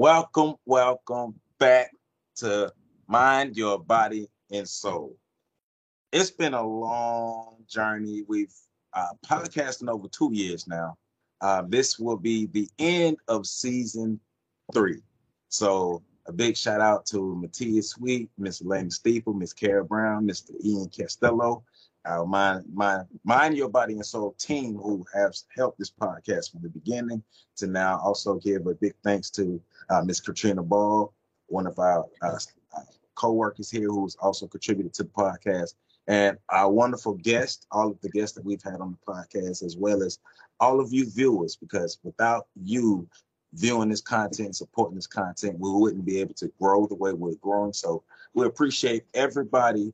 Welcome, welcome back to Mind Your Body and Soul. It's been a long journey. We've uh, podcasting over two years now. Uh, this will be the end of season three. So a big shout out to Matthias Sweet, Miss Elaine Steeple, Miss Kara Brown, Mr. Ian Castello, our mind, mind, mind your body and soul team who have helped this podcast from the beginning to now. Also give a big thanks to uh, Miss Katrina Ball, one of our uh, uh, co-workers here who's also contributed to the podcast and our wonderful guests, all of the guests that we've had on the podcast, as well as all of you viewers, because without you viewing this content, supporting this content, we wouldn't be able to grow the way we're growing. So we appreciate everybody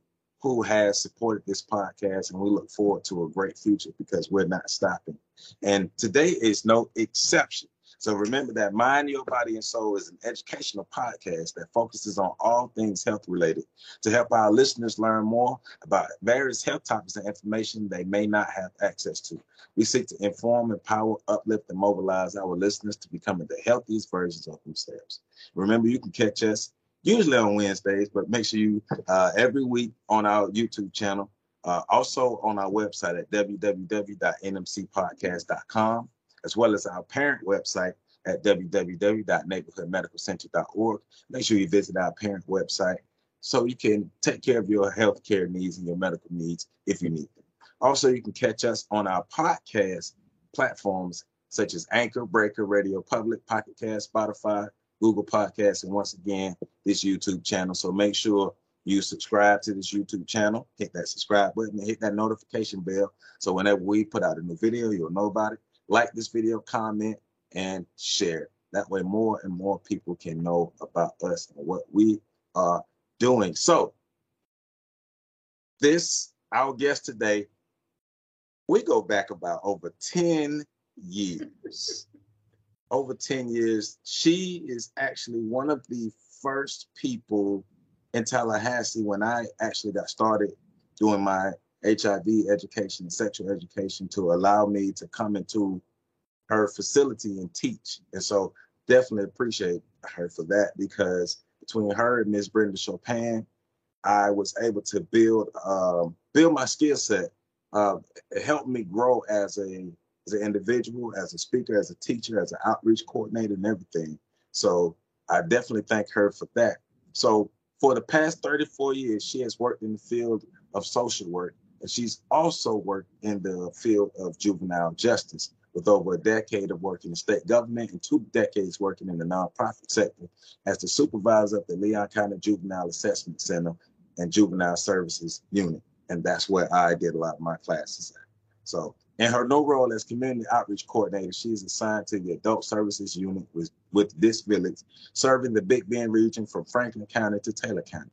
who has supported this podcast, and we look forward to a great future because we're not stopping. And today is no exception. So remember that Mind Your Body and Soul is an educational podcast that focuses on all things health related to help our listeners learn more about various health topics and information they may not have access to. We seek to inform, empower, uplift, and mobilize our listeners to becoming the healthiest versions of themselves. Remember, you can catch us usually on Wednesdays, but make sure you uh, every week on our YouTube channel. Uh, also on our website at www.nmcpodcast.com, as well as our parent website at www.neighborhoodmedicalcenter.org. Make sure you visit our parent website so you can take care of your health care needs and your medical needs if you need them. Also, you can catch us on our podcast platforms such as Anchor, Breaker, Radio Public, Pocket Cast, Spotify, Google Podcasts, and once again, this YouTube channel. So make sure you subscribe to this YouTube channel, hit that subscribe button, and hit that notification bell. So whenever we put out a new video, you'll know about it. Like this video, comment, and share. That way, more and more people can know about us and what we are doing. So, this, our guest today, we go back about over 10 years over 10 years. She is actually one of the first people in Tallahassee when I actually got started doing my HIV education, sexual education, to allow me to come into her facility and teach. And so definitely appreciate her for that because between her and Miss Brenda Chopin, I was able to build um, build my skill set. Uh, it helped me grow as a as an individual, as a speaker, as a teacher, as an outreach coordinator, and everything. So I definitely thank her for that. So for the past 34 years, she has worked in the field of social work, and she's also worked in the field of juvenile justice with over a decade of working in state government and two decades working in the nonprofit sector as the supervisor of the Leon County Juvenile Assessment Center and Juvenile Services Unit. And that's where I did a lot of my classes at. So in her new role as community outreach coordinator, she is assigned to the adult services unit with, with DISC Village, serving the Big Bend region from Franklin County to Taylor County.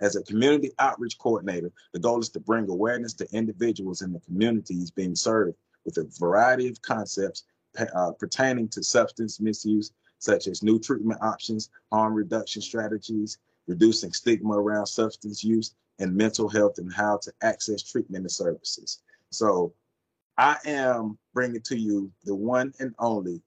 As a community outreach coordinator, the goal is to bring awareness to individuals in the communities being served with a variety of concepts uh, pertaining to substance misuse, such as new treatment options, harm reduction strategies, reducing stigma around substance use, and mental health and how to access treatment and services. So I am bringing to you the one and only,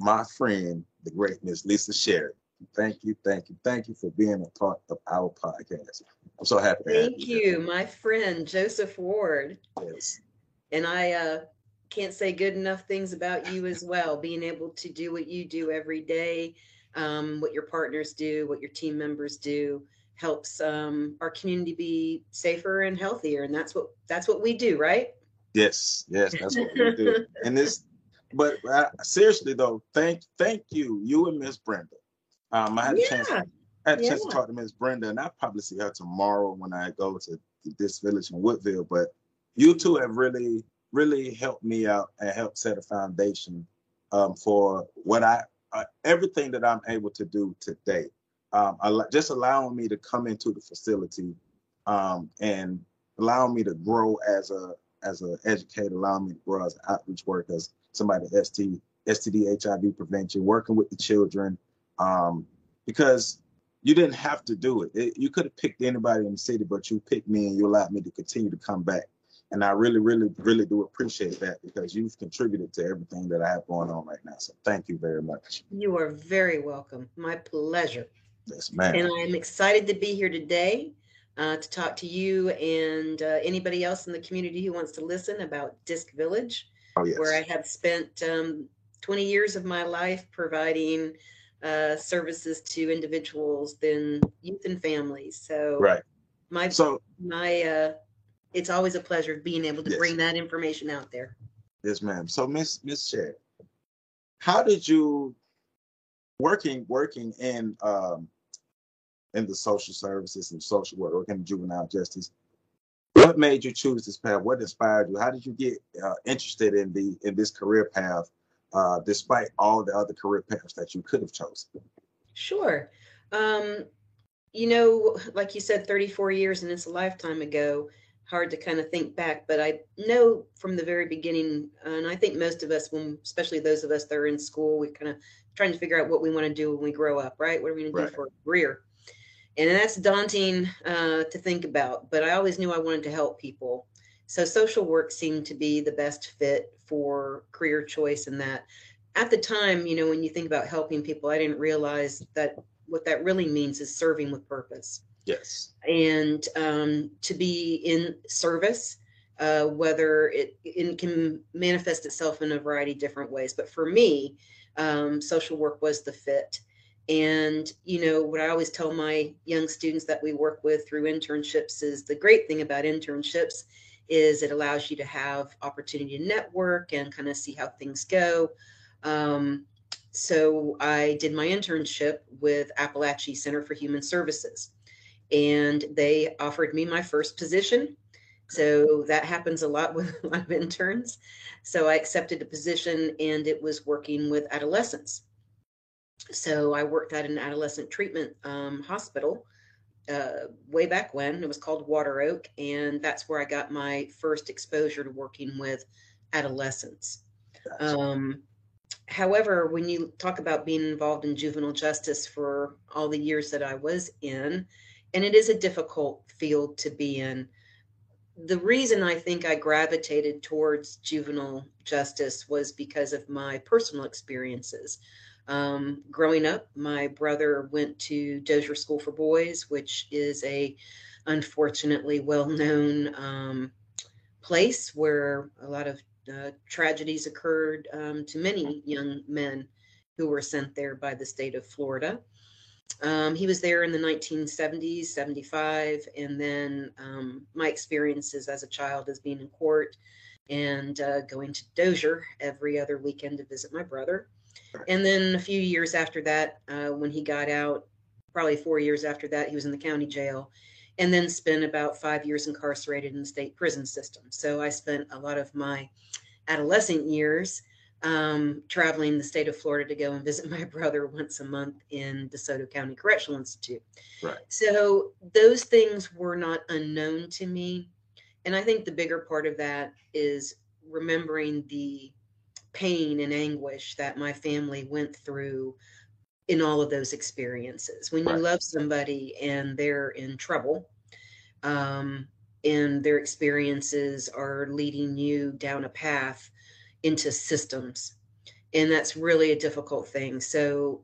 my friend, the great Miss Lisa Sheridan. Thank you, thank you, thank you for being a part of our podcast. I'm so happy. Thank you, you my friend Joseph Ward. Yes. And I uh, can't say good enough things about you as well. Being able to do what you do every day, um, what your partners do, what your team members do, helps um, our community be safer and healthier. And that's what that's what we do, right? Yes, yes, that's what we do. and this, but uh, seriously though, thank thank you, you and Miss Brenda. Um, I had yeah. a chance. I had a yeah. chance to talk to Miss Brenda, and I probably see her tomorrow when I go to DISC Village in Woodville. But you two have really, really helped me out and helped set a foundation um, for what I uh, everything that I'm able to do today. Um, just allowing me to come into the facility um, and allowing me to grow as a as an educator, allowing me to grow as an outreach worker, as somebody ST, STD, HIV prevention, working with the children, um, because you didn't have to do it. it you could have picked anybody in the city, but you picked me and you allowed me to continue to come back And I really, really, really do appreciate that because you've contributed to everything that I have going on right now. So thank you very much. You are very welcome. My pleasure. Yes, ma'am. And I'm excited to be here today uh, to talk to you and uh, anybody else in the community who wants to listen about Disc Village, oh, yes. where I have spent um, 20 years of my life providing uh, services to individuals, then youth and families. So, right. My so my uh, it's always a pleasure being able to yes. bring that information out there. Yes, ma'am. So, Miss Miss Sherry, how did you working working in um, in the social services and social work, working in juvenile justice? What made you choose this path? What inspired you? How did you get uh, interested in the in this career path, uh, despite all the other career paths that you could have chosen? Sure. Um, you know, like you said, 34 years and it's a lifetime ago hard to kind of think back, but I know from the very beginning, and I think most of us, when especially those of us that are in school, we kind of trying to figure out what we want to do when we grow up, right? What are we going to do for a career? And that's daunting uh, to think about, but I always knew I wanted to help people. So social work seemed to be the best fit for career choice in that. At the time, you know, when you think about helping people, I didn't realize that what that really means is serving with purpose. Yes. And um, to be in service, uh, whether it, it, can manifest itself in a variety of different ways. But for me, um, social work was the fit. And, you know, what I always tell my young students that we work with through internships is the great thing about internships is it allows you to have opportunity to network and kind of see how things go. Um, so I did my internship with Apalachee Center for Human Services and they offered me my first position. So that happens a lot with a lot of interns. So I accepted a position and it was working with adolescents. So I worked at an adolescent treatment um, hospital uh, way back when. It was called Water Oak, and that's where I got my first exposure to working with adolescents. Um, however, when you talk about being involved in juvenile justice for all the years that I was in, and it is a difficult field to be in. The reason I think I gravitated towards juvenile justice was because of my personal experiences. Um, growing up, my brother went to Dozier School for Boys, which is a unfortunately well-known um, place where a lot of uh, tragedies occurred um, to many young men who were sent there by the state of Florida. Um, he was there in the 1970s, 75, and then um, my experiences as a child as being in court and uh, going to Dozier every other weekend to visit my brother. And then a few years after that, uh, when he got out, probably four years after that, he was in the county jail and then spent about five years incarcerated in the state prison system. So I spent a lot of my adolescent years um, traveling the state of Florida to go and visit my brother once a month in DeSoto County Correctional Institute. Right. So those things were not unknown to me. And I think the bigger part of that is remembering the pain and anguish that my family went through in all of those experiences. When right. you love somebody and they're in trouble, um, and their experiences are leading you down a path into systems. And that's really a difficult thing. So,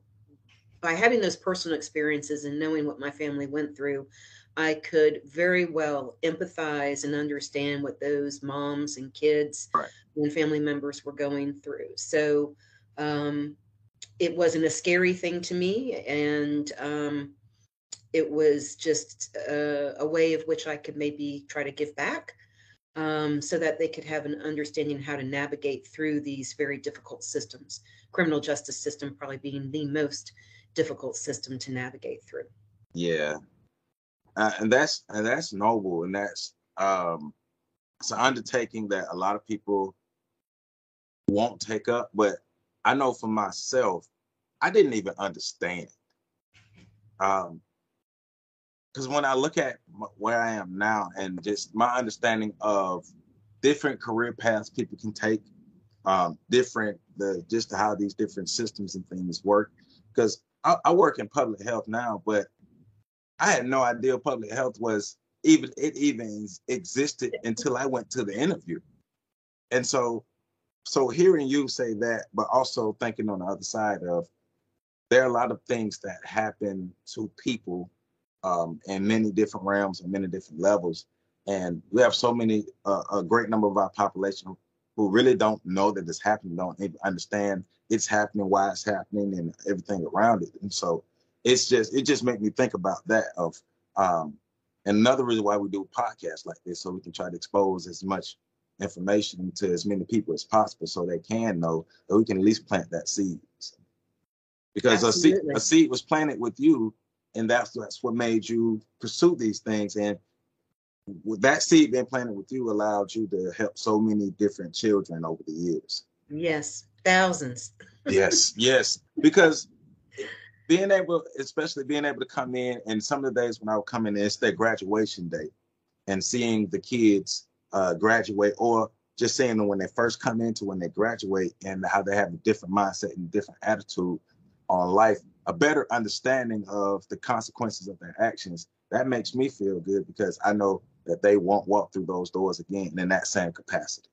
by having those personal experiences and knowing what my family went through, I could very well empathize and understand what those moms and kids right. and family members were going through. So, um, it wasn't a scary thing to me. And um, it was just a, a, way of which I could maybe try to give back um, so that they could have an understanding how to navigate through these very difficult systems. Criminal justice system probably being the most difficult system to navigate through. Yeah, uh, and that's and that's noble, and that's um, it's an undertaking that a lot of people won't take up. But I know for myself, I didn't even understand. Um, because when I look at where I am now and just my understanding of different career paths people can take, um, different the just how these different systems and things work. Because I, I, work in public health now, but I had no idea public health was even it even existed until I went to the interview. And so so hearing you say that, but also thinking on the other side of there are a lot of things that happen to people um, in many different realms and many different levels. And we have so many, uh, a great number of our population who really don't know that it's happening, don't understand it's happening, why it's happening, and everything around it. And so it's just, it just made me think about that of, um, another reason why we do podcasts like this, so we can try to expose as much information to as many people as possible so they can know that we can at least plant that seed. Because a seed, a seed was planted with you, and that's that's what made you pursue these things. And with that seed being planted with you allowed you to help so many different children over the years. Yes, thousands. yes, yes. Because being able, especially being able to come in, and some of the days when I would come in, it's their graduation day, and seeing the kids uh, graduate, or just seeing them when they first come into when they graduate, and how they have a different mindset and different attitude on life, a better understanding of the consequences of their actions. That makes me feel good because I know that they won't walk through those doors again in that same capacity.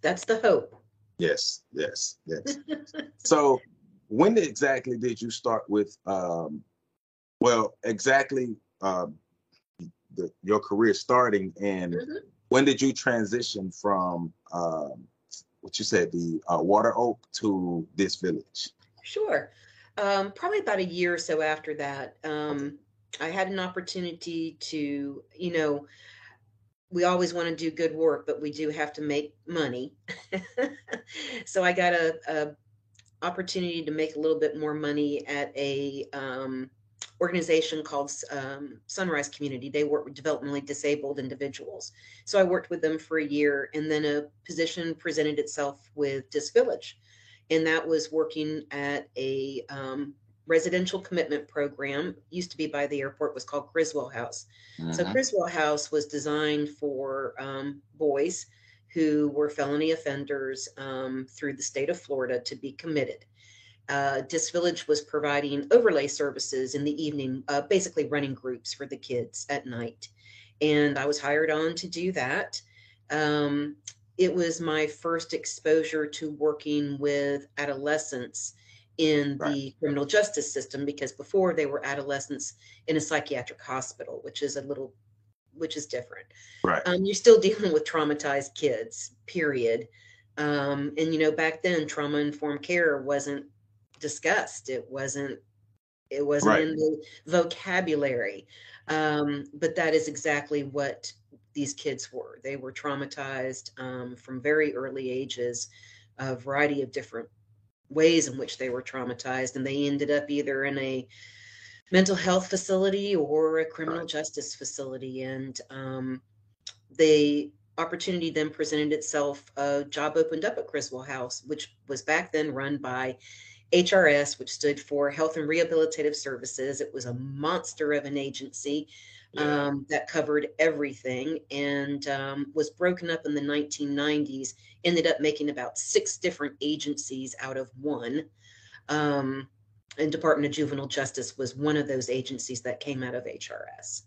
That's the hope. Yes, yes, yes. so when exactly did you start with um well exactly um the, your career starting and mm-hmm. when did you transition from um what you said the uh, water oak to DISC Village sure um probably about a year or so after that um I had an opportunity to, you know, we always want to do good work, but we do have to make money. so I got a, a, opportunity to make a little bit more money at a um, organization called um, Sunrise Community. They work with developmentally disabled individuals. So I worked with them for a year, and then a position presented itself with DISC Village, and that was working at a um, residential commitment program used to be by the airport was called Criswell House. Mm-hmm. So Criswell House was designed for um, boys who were felony offenders um, through the state of Florida to be committed. Uh, DISC Village was providing overlay services in the evening, uh, basically running groups for the kids at night. And I was hired on to do that. Um, it was my first exposure to working with adolescents in right. the criminal justice system because before they were adolescents in a psychiatric hospital, which is a little, which is different. Right. Um, you're still dealing with traumatized kids, period. Um, and you know, back then, trauma informed care wasn't discussed. It wasn't. It wasn't right. in the vocabulary. Um, but that is exactly what these kids were. They were traumatized um, from very early ages, a variety of different ways in which they were traumatized and they ended up either in a mental health facility or a criminal justice facility and um, the opportunity then presented itself a job opened up at criswell house which was back then run by hrs which stood for health and rehabilitative services. It was a monster of an agency yeah. um, that covered everything and um, was broken up in the 1990s ended up making about six different agencies out of one. Um, and department of juvenile justice was one of those agencies that came out of hrs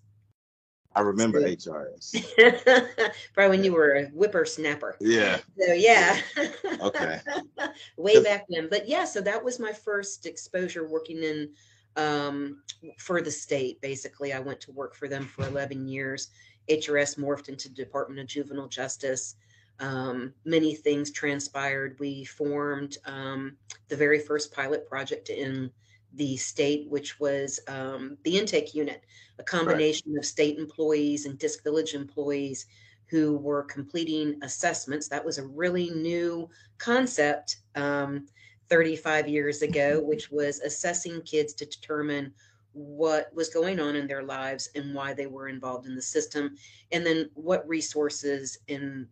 I remember so, HRS. Probably when you were a whippersnapper. Yeah. So yeah. okay. Way back then. But yeah, so that was my first exposure working in um, for the state. Basically, I went to work for them for 11 years. HRS morphed into Department of Juvenile Justice. Um, many things transpired. We formed um, the very first pilot project in the state, which was um, the intake unit, a combination right. of state employees and Disc Village employees who were completing assessments. That was a really new concept. Um, 35 years ago, mm-hmm. which was assessing kids to determine what was going on in their lives and why they were involved in the system, and then what resources and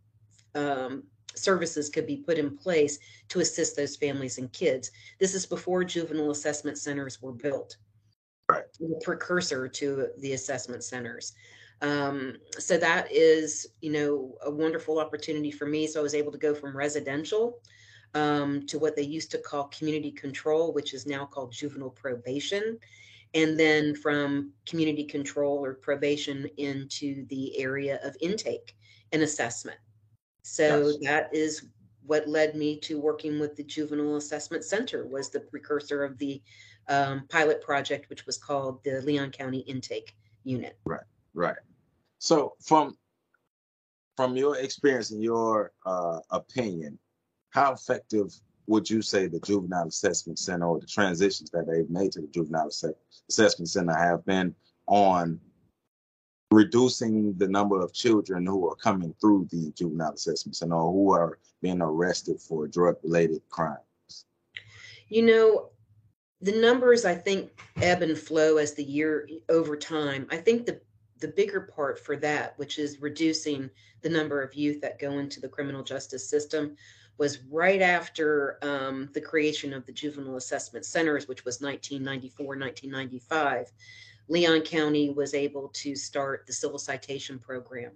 um, services could be put in place to assist those families and kids. This is before juvenile assessment centers were built. Right. The precursor to the assessment centers. Um, so that is, you know, a wonderful opportunity for me. So I was able to go from residential um, to what they used to call community control, which is now called juvenile probation. and then from community control or probation into the area of intake and assessment. So Yes. that is what led me to working with the Juvenile Assessment Center was the precursor of the um, pilot project, which was called the Leon County Intake Unit. Right. Right. So from from your experience and your uh, opinion, how effective would you say the juvenile assessment center or the transitions that they've made to the juvenile Asse- assessment center have been on reducing the number of children who are coming through the juvenile assessment center or who are being arrested for drug related crimes? You know, the numbers I think ebb and flow as the year over time. I think the the bigger part for that, which is reducing the number of youth that go into the criminal justice system, was right after um, the creation of the juvenile assessment centers, which was 1994, 1995. Leon County was able to start the civil citation program.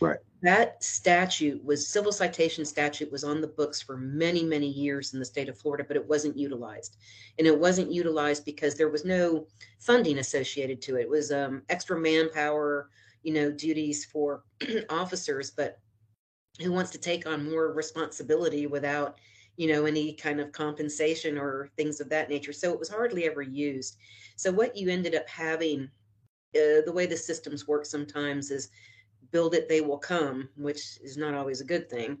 Right. That statute was civil citation statute was on the books for many, many years in the state of Florida, but it wasn't utilized. And it wasn't utilized because there was no funding associated to it. It was um, extra manpower, you know, duties for officers, but who wants to take on more responsibility without, you know, any kind of compensation or things of that nature. So it was hardly ever used. So what you ended up having, uh, the way the systems work sometimes is build it, they will come, which is not always a good thing.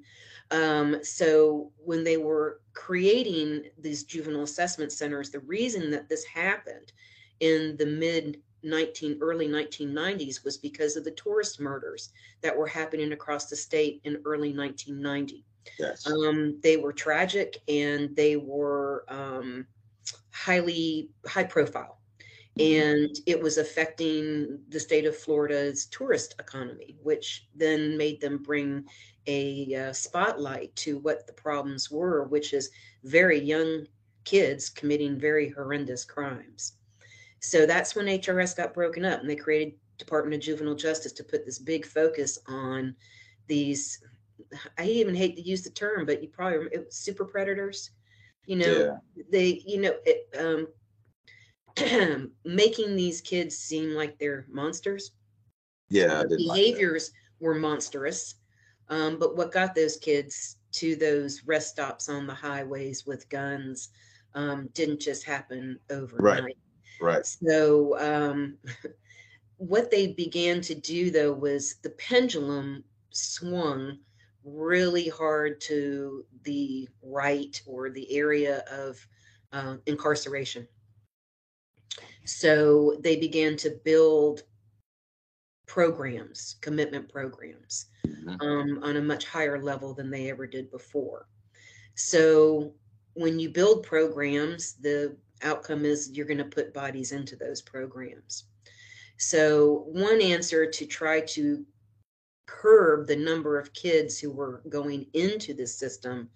Um, so when they were creating these juvenile assessment centers, the reason that this happened in the mid 19 early 1990s was because of the tourist murders that were happening across the state in early 1990. Yes. Um, they were tragic and they were um, highly high profile and it was affecting the state of Florida's tourist economy, which then made them bring a uh, spotlight to what the problems were, which is very young kids committing very horrendous crimes. So that's when HRS got broken up, and they created Department of Juvenile Justice to put this big focus on these. I even hate to use the term, but you probably remember, it was super predators. You know, yeah. they, you know, it, um, making these kids seem like they're monsters. Yeah. Did like. Behaviors were monstrous. Um, but what got those kids to those rest stops on the highways with guns um, didn't just happen overnight. Right. So, um, what they began to do though was the pendulum swung really hard to the right or the area of uh, incarceration. So they began to build programs, commitment programs, Mhm. um, on a much higher level than they ever did before. So when you build programs, the outcome is you're going to put bodies into those programs. So one answer to try to curb the number of kids who were going into the system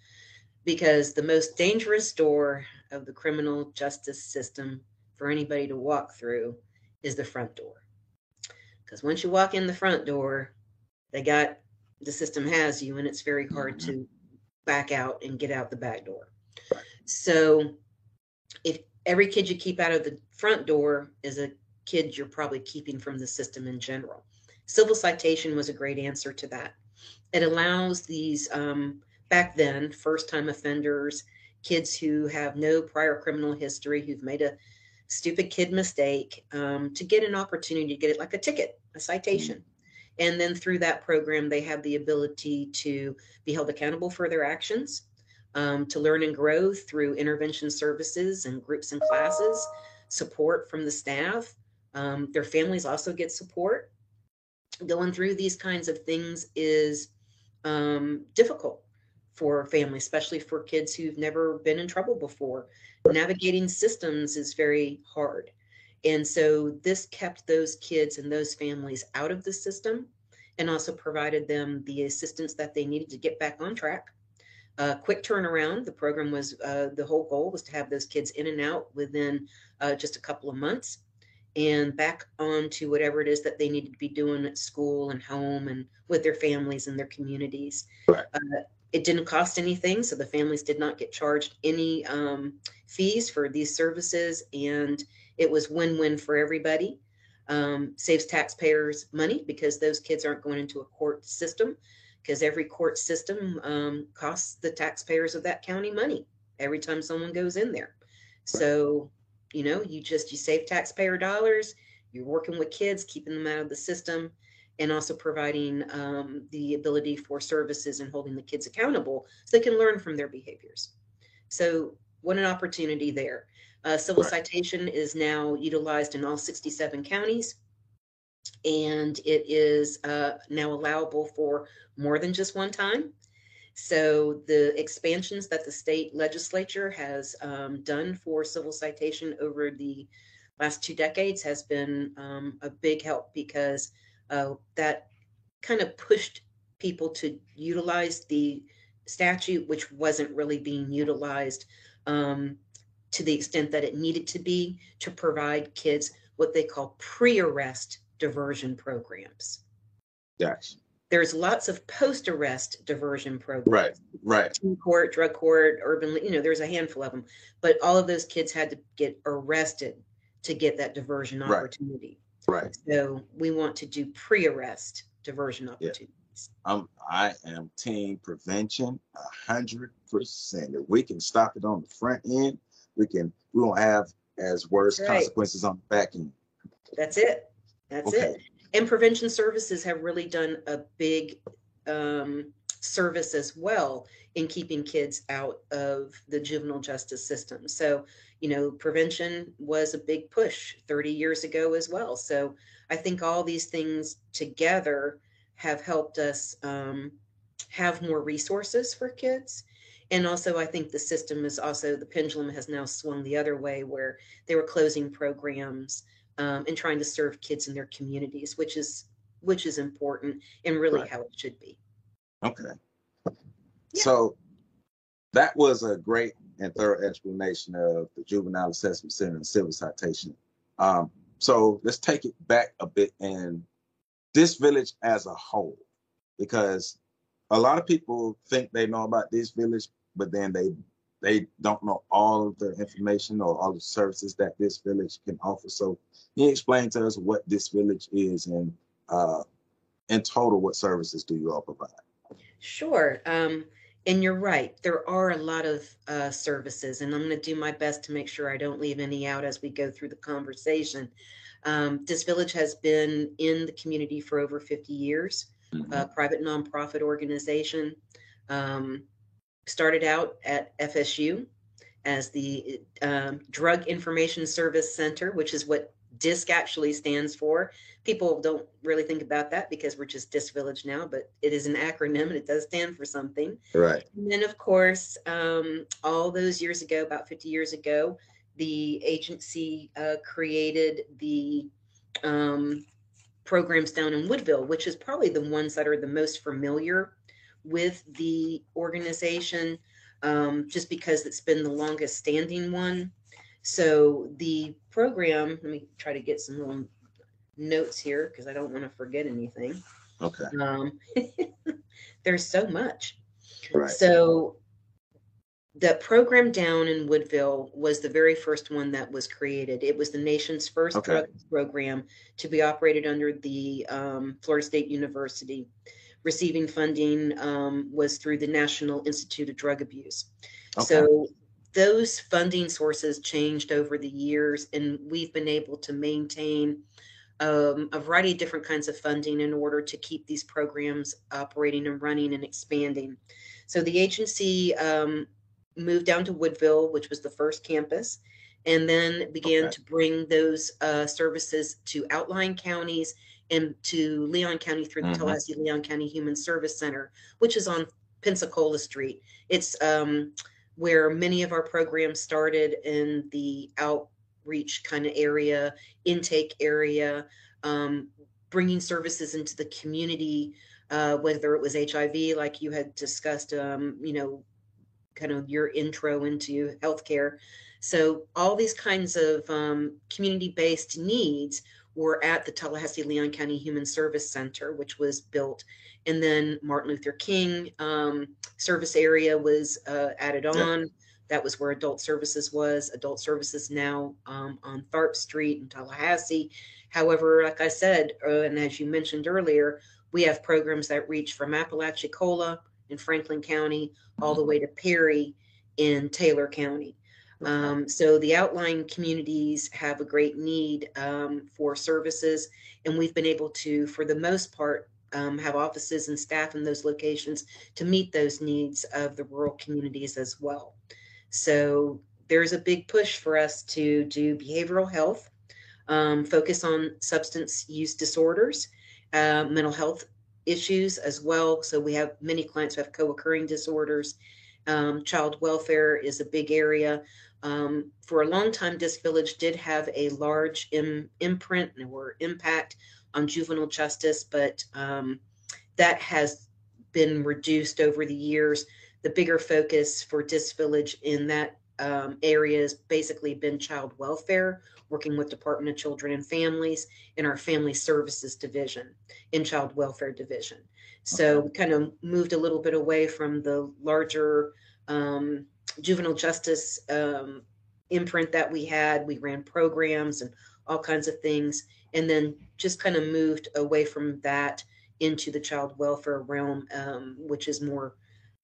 because the most dangerous door of the criminal justice system for anybody to walk through is the front door. Because once you walk in the front door, they got the system has you, and it's very hard Mhm. to back out and get out the back door. Right. So, if every kid you keep out of the front door is a kid you're probably keeping from the system in general, civil citation was a great answer to that. It allows these um, back then first time offenders, kids who have no prior criminal history, who've made a stupid kid mistake, um, to get an opportunity to get it like a ticket, a citation. And then through that program, they have the ability to be held accountable for their actions, um, to learn and grow through intervention services and groups and classes, support from the staff. Um, their families also get support. Going through these kinds of things is um, difficult for families, especially for kids who've never been in trouble before. Navigating systems is very hard. And so this kept those kids and those families out of the system and also provided them the assistance that they needed to get back on track. Uh, quick turnaround. The program was, uh, the whole goal was to have those kids in and out within uh, just a couple of months and back on to whatever it is that they needed to be doing at school and home and with their families and their communities. Right. Uh, it didn't cost anything, so the families did not get charged any um, fees for these services, and It was win-win for everybody. Um, saves taxpayers money because those kids aren't going into a court system because every court system um, costs the taxpayers of that county money every time someone goes in there. So, you know, you just you save taxpayer dollars. You're working with kids, keeping them out of the system, and also providing um, the ability for services and holding the kids accountable so they can learn from their behaviors. So, what an opportunity there. Uh, civil right. citation is now utilized in all 67 counties, and it is uh, now allowable for more than just one time. So, the expansions that the state legislature has um, done for civil citation over the last two decades has been um, a big help because uh, that kind of pushed people to utilize the statute, which wasn't really being utilized um, to the extent that it needed to be to provide kids what they call pre arrest diversion programs. Yes. There's lots of post arrest diversion programs. Right, right. Teen court, drug court, urban, you know, there's a handful of them. But all of those kids had to get arrested to get that diversion opportunity. Right. So we want to do pre-arrest diversion opportunities. Yeah. Um, I am team prevention a hundred percent. If we can stop it on the front end, we can we won't have as worse right. consequences on the back end. That's it. That's okay. it. And prevention services have really done a big um, service as well in keeping kids out of the juvenile justice system. So you know, prevention was a big push 30 years ago as well. So I think all these things together have helped us um, have more resources for kids. And also, I think the system is also, the pendulum has now swung the other way where they were closing programs um, and trying to serve kids in their communities, which is which is important and really right. how it should be. Okay. Yeah. So that was a great and thorough explanation of the Juvenile Assessment Center and civil citation. Um, so let's take it back a bit and DISC Village as a whole, because a lot of people think they know about DISC Village, but then they they don't know all of the information or all the services that DISC Village can offer. So can you explain to us what DISC Village is and uh, in total, what services do you all provide? Sure. Um, and you're right, there are a lot of uh, services, and I'm going to do my best to make sure I don't leave any out as we go through the conversation. Um, DISC Village has been in the community for over 50 years, mm-hmm. a private nonprofit organization. Um, started out at FSU as the um, Drug Information Service Center, which is what DISC actually stands for. People don't really think about that because we're just DISC Village now, but it is an acronym and it does stand for something. Right. And then, of course, um, all those years ago, about 50 years ago, the agency uh, created the um, programs down in Woodville, which is probably the ones that are the most familiar with the organization, um, just because it's been the longest standing one. So the program, let me try to get some little notes here because I don't want to forget anything. Okay. Um, there's so much. Right. So the program down in Woodville was the very first one that was created. It was the nation's first okay. drug program to be operated under the um, Florida State University. Receiving funding um, was through the National Institute of Drug Abuse. Okay. So those funding sources changed over the years, and we've been able to maintain um, a variety of different kinds of funding in order to keep these programs operating and running and expanding. So the agency um, moved down to Woodville, which was the first campus, and then began okay. to bring those uh, services to outlying counties and to Leon County through the mm-hmm. Tallahassee Leon County Human Service Center, which is on Pensacola Street. It's um, where many of our programs started in the outreach kind of area, intake area, um, bringing services into the community, uh, whether it was HIV, like you had discussed, um, you know, kind of your intro into healthcare. So all these kinds of um, community-based needs were at the Tallahassee Leon County Human Service Center, which was built and then Martin Luther King um, service area was uh, added on. That was where adult services was. Adult services now um, on Tharp Street in Tallahassee. However, like I said, uh, and as you mentioned earlier, we have programs that reach from Apalachicola in Franklin County all the way to Perry in Taylor County. Um, so the outlying communities have a great need um, for services, and we've been able to, for the most part, um, have offices and staff in those locations to meet those needs of the rural communities as well. So there's a big push for us to do behavioral health, um, focus on substance use disorders, uh, mental health issues as well. So we have many clients who have co-occurring disorders. Um, child welfare is a big area. Um, for a long time, Disc Village did have a large Im- imprint or impact on juvenile justice, but um, that has been reduced over the years. The bigger focus for Disc Village in that um, area has basically been child welfare, working with Department of Children and Families in our Family Services Division, in Child Welfare Division. So we kind of moved a little bit away from the larger um, juvenile justice um, imprint that we had. We ran programs and all kinds of things, and then just kind of moved away from that into the child welfare realm, um, which is more,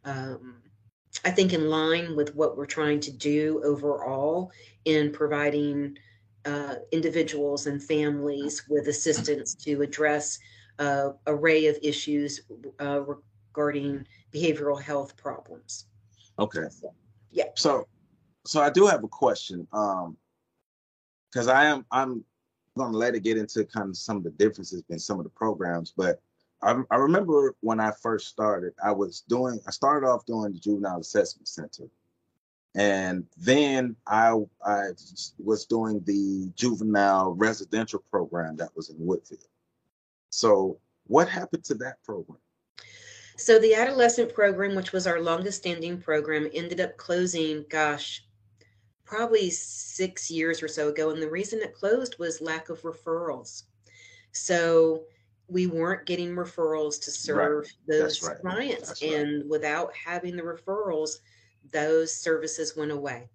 um, I think, in line with what we're trying to do overall in providing uh, individuals and families with assistance to address uh, array of issues uh, regarding behavioral health problems. Okay. Yeah. So, so I do have a question. Um, because I am I'm gonna let it get into kind of some of the differences in some of the programs, but I, I remember when I first started, I was doing I started off doing the juvenile assessment center, and then I I was doing the juvenile residential program that was in Woodville. So, what happened to that program? So the adolescent program, which was our longest standing program, ended up closing, gosh, probably six years or so ago. And the reason it closed was lack of referrals. So we weren't getting referrals to serve right. those right. clients. And without having the referrals, those services went away.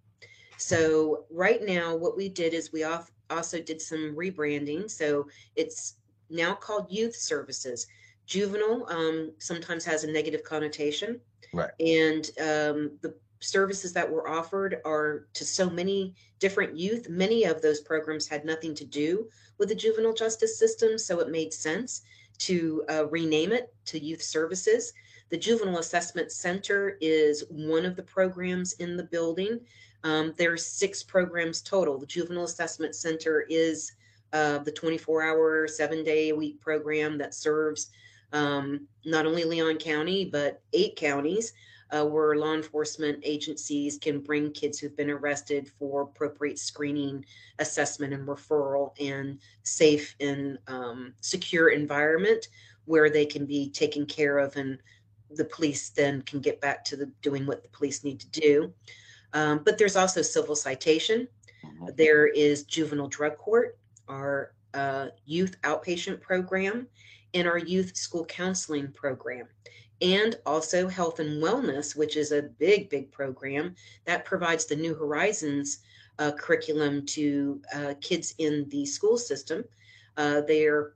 So right now, what we did is we also did some rebranding. So it's now called Youth Services juvenile um, sometimes has a negative connotation. Right. And um, the services that were offered are to so many different youth. Many of those programs had nothing to do with the juvenile justice system, so it made sense to uh, rename it to Youth Services. The Juvenile Assessment Center is one of the programs in the building. Um, are six programs total. The Juvenile Assessment Center is uh, the 24 hour, seven day a week program that serves um, not only Leon County, but eight counties uh, where law enforcement agencies can bring kids who've been arrested for appropriate screening, assessment, and referral in safe and um, secure environment where they can be taken care of and the police then can get back to the doing what the police need to do. Um, but there's also civil citation. Mm-hmm. There is juvenile drug court, our uh, youth outpatient program, and our youth school counseling program and also health and wellness which is a big big program that provides the new horizons uh, curriculum to uh, kids in the school system uh, they are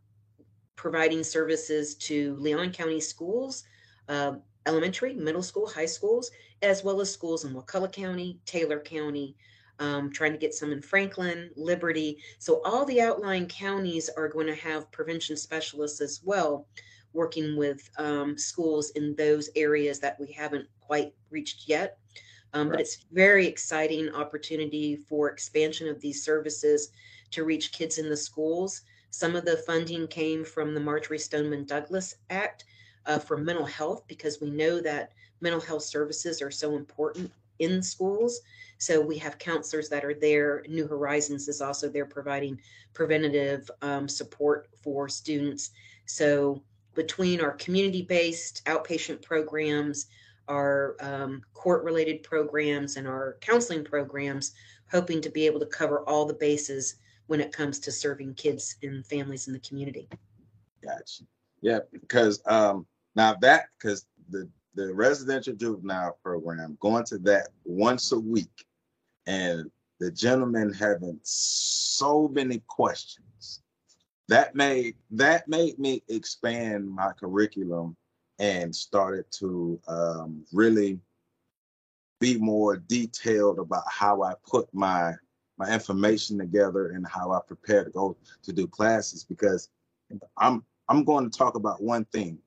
providing services to leon county schools uh, elementary middle school high schools as well as schools in wakulla county taylor county um, trying to get some in Franklin, Liberty. So all the outlying counties are going to have prevention specialists as well, working with um, schools in those areas that we haven't quite reached yet. Um, right. But it's very exciting opportunity for expansion of these services to reach kids in the schools. Some of the funding came from the Marjory Stoneman Douglas Act uh, for mental health because we know that mental health services are so important in schools. So we have counselors that are there. New Horizons is also there providing preventative um, support for students. So between our community-based outpatient programs, our um, court-related programs, and our counseling programs, hoping to be able to cover all the bases when it comes to serving kids and families in the community. Gotcha. Yeah, because um, now that because the the residential juvenile program, going to that once a week, and the gentleman having so many questions. That made that made me expand my curriculum and started to um, really be more detailed about how I put my my information together and how I prepare to go to do classes because I'm I'm going to talk about one thing.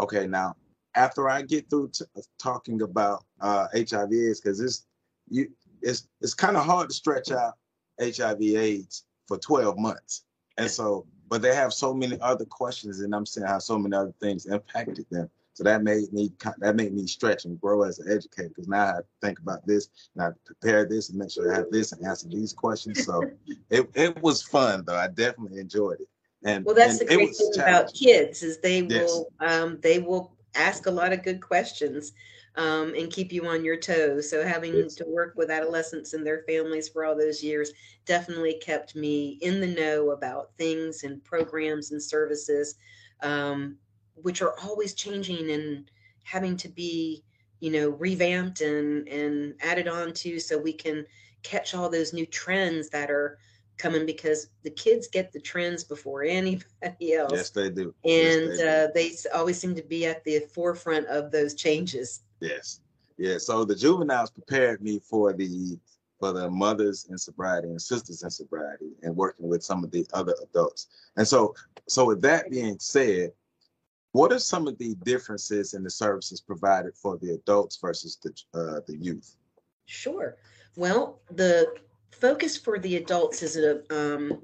Okay, now after I get through t- talking about uh, HIV/AIDS, because it's you, it's it's kind of hard to stretch out HIV/AIDS for 12 months, and so but they have so many other questions, and I'm saying how so many other things impacted them. So that made me that made me stretch and grow as an educator because now I have to think about this and I prepare this and make sure I have this and answer these questions. So it, it was fun though. I definitely enjoyed it. And well, that's and the great thing about kids is they yes. will um, they will ask a lot of good questions um, and keep you on your toes. So having yes. to work with adolescents and their families for all those years definitely kept me in the know about things and programs and services, um, which are always changing and having to be, you know, revamped and and added on to so we can catch all those new trends that are coming because the kids get the trends before anybody else. Yes, they do. And yes, they, uh, they always seem to be at the forefront of those changes. Yes. Yeah. So the juveniles prepared me for the for the mothers in sobriety and sisters in sobriety and working with some of the other adults. And so so with that being said, what are some of the differences in the services provided for the adults versus the uh, the youth? Sure. Well, the focus for the adults is a um,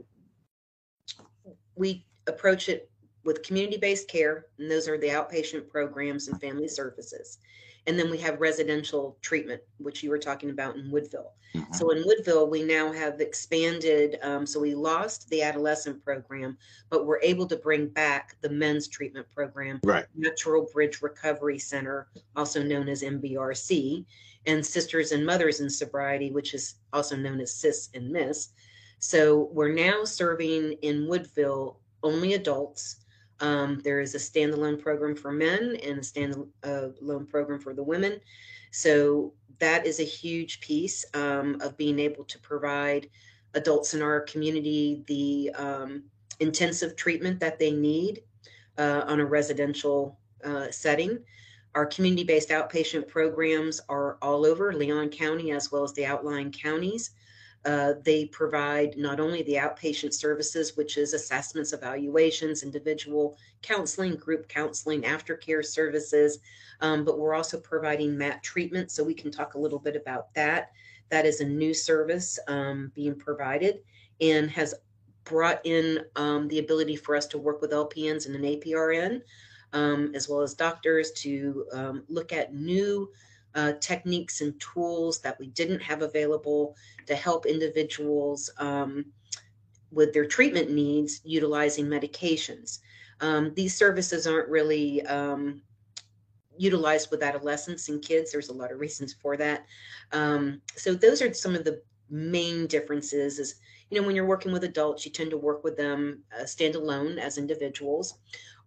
we approach it with community-based care, and those are the outpatient programs and family services. And then we have residential treatment, which you were talking about in Woodville. Mm-hmm. So in Woodville, we now have expanded. Um, so we lost the adolescent program, but we're able to bring back the men's treatment program, right. Natural Bridge Recovery Center, also known as NBRC, and Sisters and Mothers in Sobriety, which is also known as SIS and MISS. So we're now serving in Woodville only adults um, there is a standalone program for men and a standalone program for the women. So that is a huge piece um, of being able to provide adults in our community the um, intensive treatment that they need uh, on a residential uh, setting. Our community based outpatient programs are all over Leon County as well as the outlying counties. Uh, they provide not only the outpatient services, which is assessments, evaluations, individual counseling, group counseling, aftercare services, um, but we're also providing MAT treatment. So we can talk a little bit about that. That is a new service um, being provided and has brought in um, the ability for us to work with LPNs and an APRN, um, as well as doctors to um, look at new uh, techniques and tools that we didn't have available to help individuals um, with their treatment needs utilizing medications. Um, these services aren't really um, utilized with adolescents and kids. There's a lot of reasons for that. Um, so those are some of the main differences is you know when you're working with adults you tend to work with them uh, standalone as individuals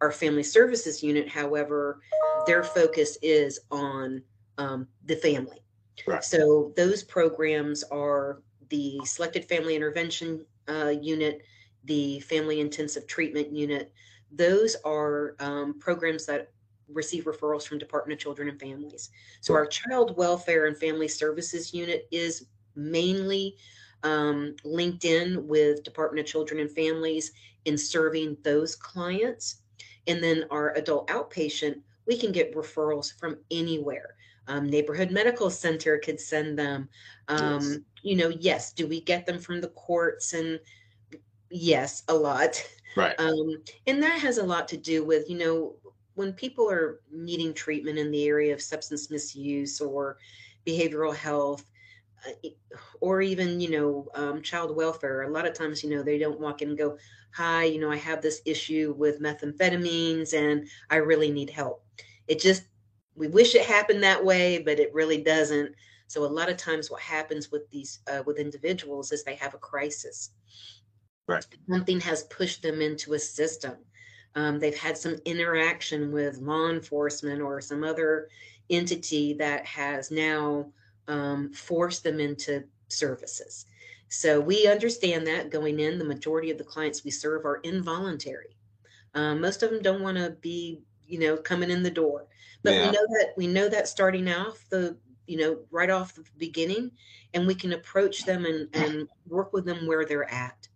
our family services unit however their focus is on um, the family. Right. So those programs are the selected family intervention uh, unit, the family intensive treatment unit. Those are um, programs that receive referrals from Department of Children and Families. So our child welfare and family services unit is mainly um, linked in with Department of Children and Families in serving those clients. And then our adult outpatient, we can get referrals from anywhere um, neighborhood medical center could send them um, yes. you know yes do we get them from the courts? And yes a lot. Right. Um, and that has a lot to do with you know when people are needing treatment in the area of substance misuse or behavioral health uh, or even you know um, child welfare a lot of times you know they don't walk in and go hi you know i have this issue with methamphetamines and i really need help. It just we wish it happened that way, but it really doesn't. So a lot of times, what happens with these uh, with individuals is they have a crisis. Right. Something has pushed them into a system. um, they've had some interaction with law enforcement or some other entity that has now um, forced them into services. So we understand that going in, the majority of the clients we serve are involuntary. Um, most of them don't want to be, you know, coming in the door, but yeah. we know that we know that starting off the, you know, right off the beginning, and we can approach them and, and work with them where they're at,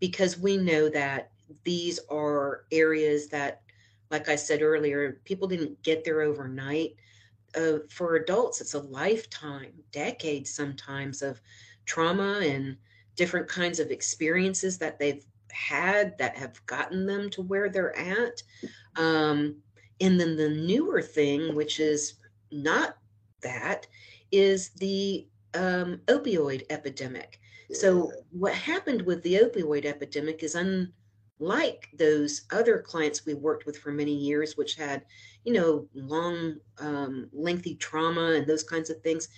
because we know that these are areas that, like I said earlier, people didn't get there overnight. Uh, for adults, it's a lifetime, decades sometimes of trauma and different kinds of experiences that they've had that have gotten them to where they're at. Um, and then the newer thing, which is not that, is the um, opioid epidemic. So, what happened with the opioid epidemic is unlike those other clients we worked with for many years, which had, you know, long, um, lengthy trauma and those kinds of things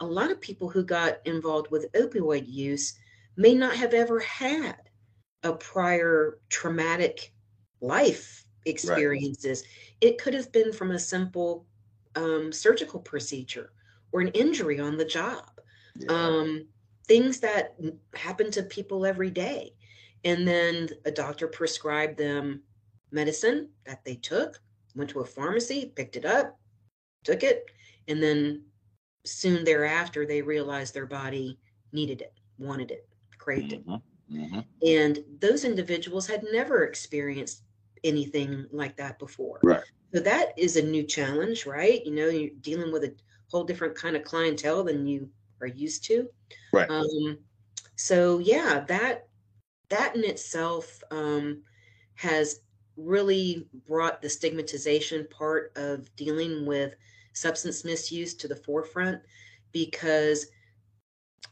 a lot of people who got involved with opioid use may not have ever had a prior traumatic life experiences. Right. It could have been from a simple um, surgical procedure or an injury on the job. Yeah. Um, things that happen to people every day. And then a doctor prescribed them medicine that they took, went to a pharmacy, picked it up, took it, and then soon thereafter they realized their body needed it, wanted it, craved it. Mm-hmm. Mm-hmm. And those individuals had never experienced anything like that before. Right. So that is a new challenge, right? You know, you're dealing with a whole different kind of clientele than you are used to. Right. Um, so yeah, that that in itself um, has really brought the stigmatization part of dealing with substance misuse to the forefront because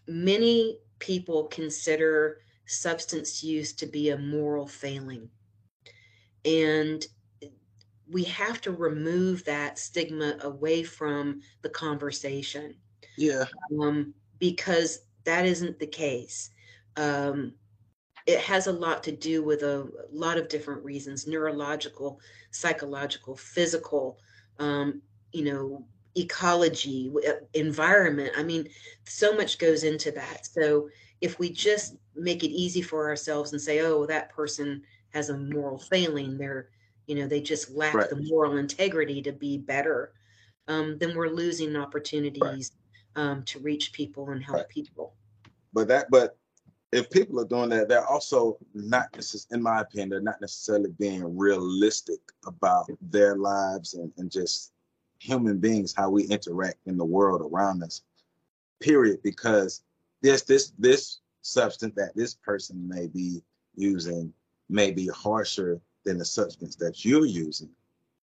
many people consider substance use to be a moral failing. And we have to remove that stigma away from the conversation. Yeah. Um, because that isn't the case. Um, it has a lot to do with a, lot of different reasons neurological, psychological, physical, um, you know, ecology, uh, environment. I mean, so much goes into that. So if we just make it easy for ourselves and say, oh, that person has a moral failing, they're, you know, they just lack right. the moral integrity to be better, um, then we're losing opportunities right. um, to reach people and help right. people. But that, but if people are doing that, they're also not necessarily, in my opinion, they're not necessarily being realistic about their lives and, and just human beings, how we interact in the world around us, period. Because this this this substance that this person may be using may be harsher than the substance that you're using.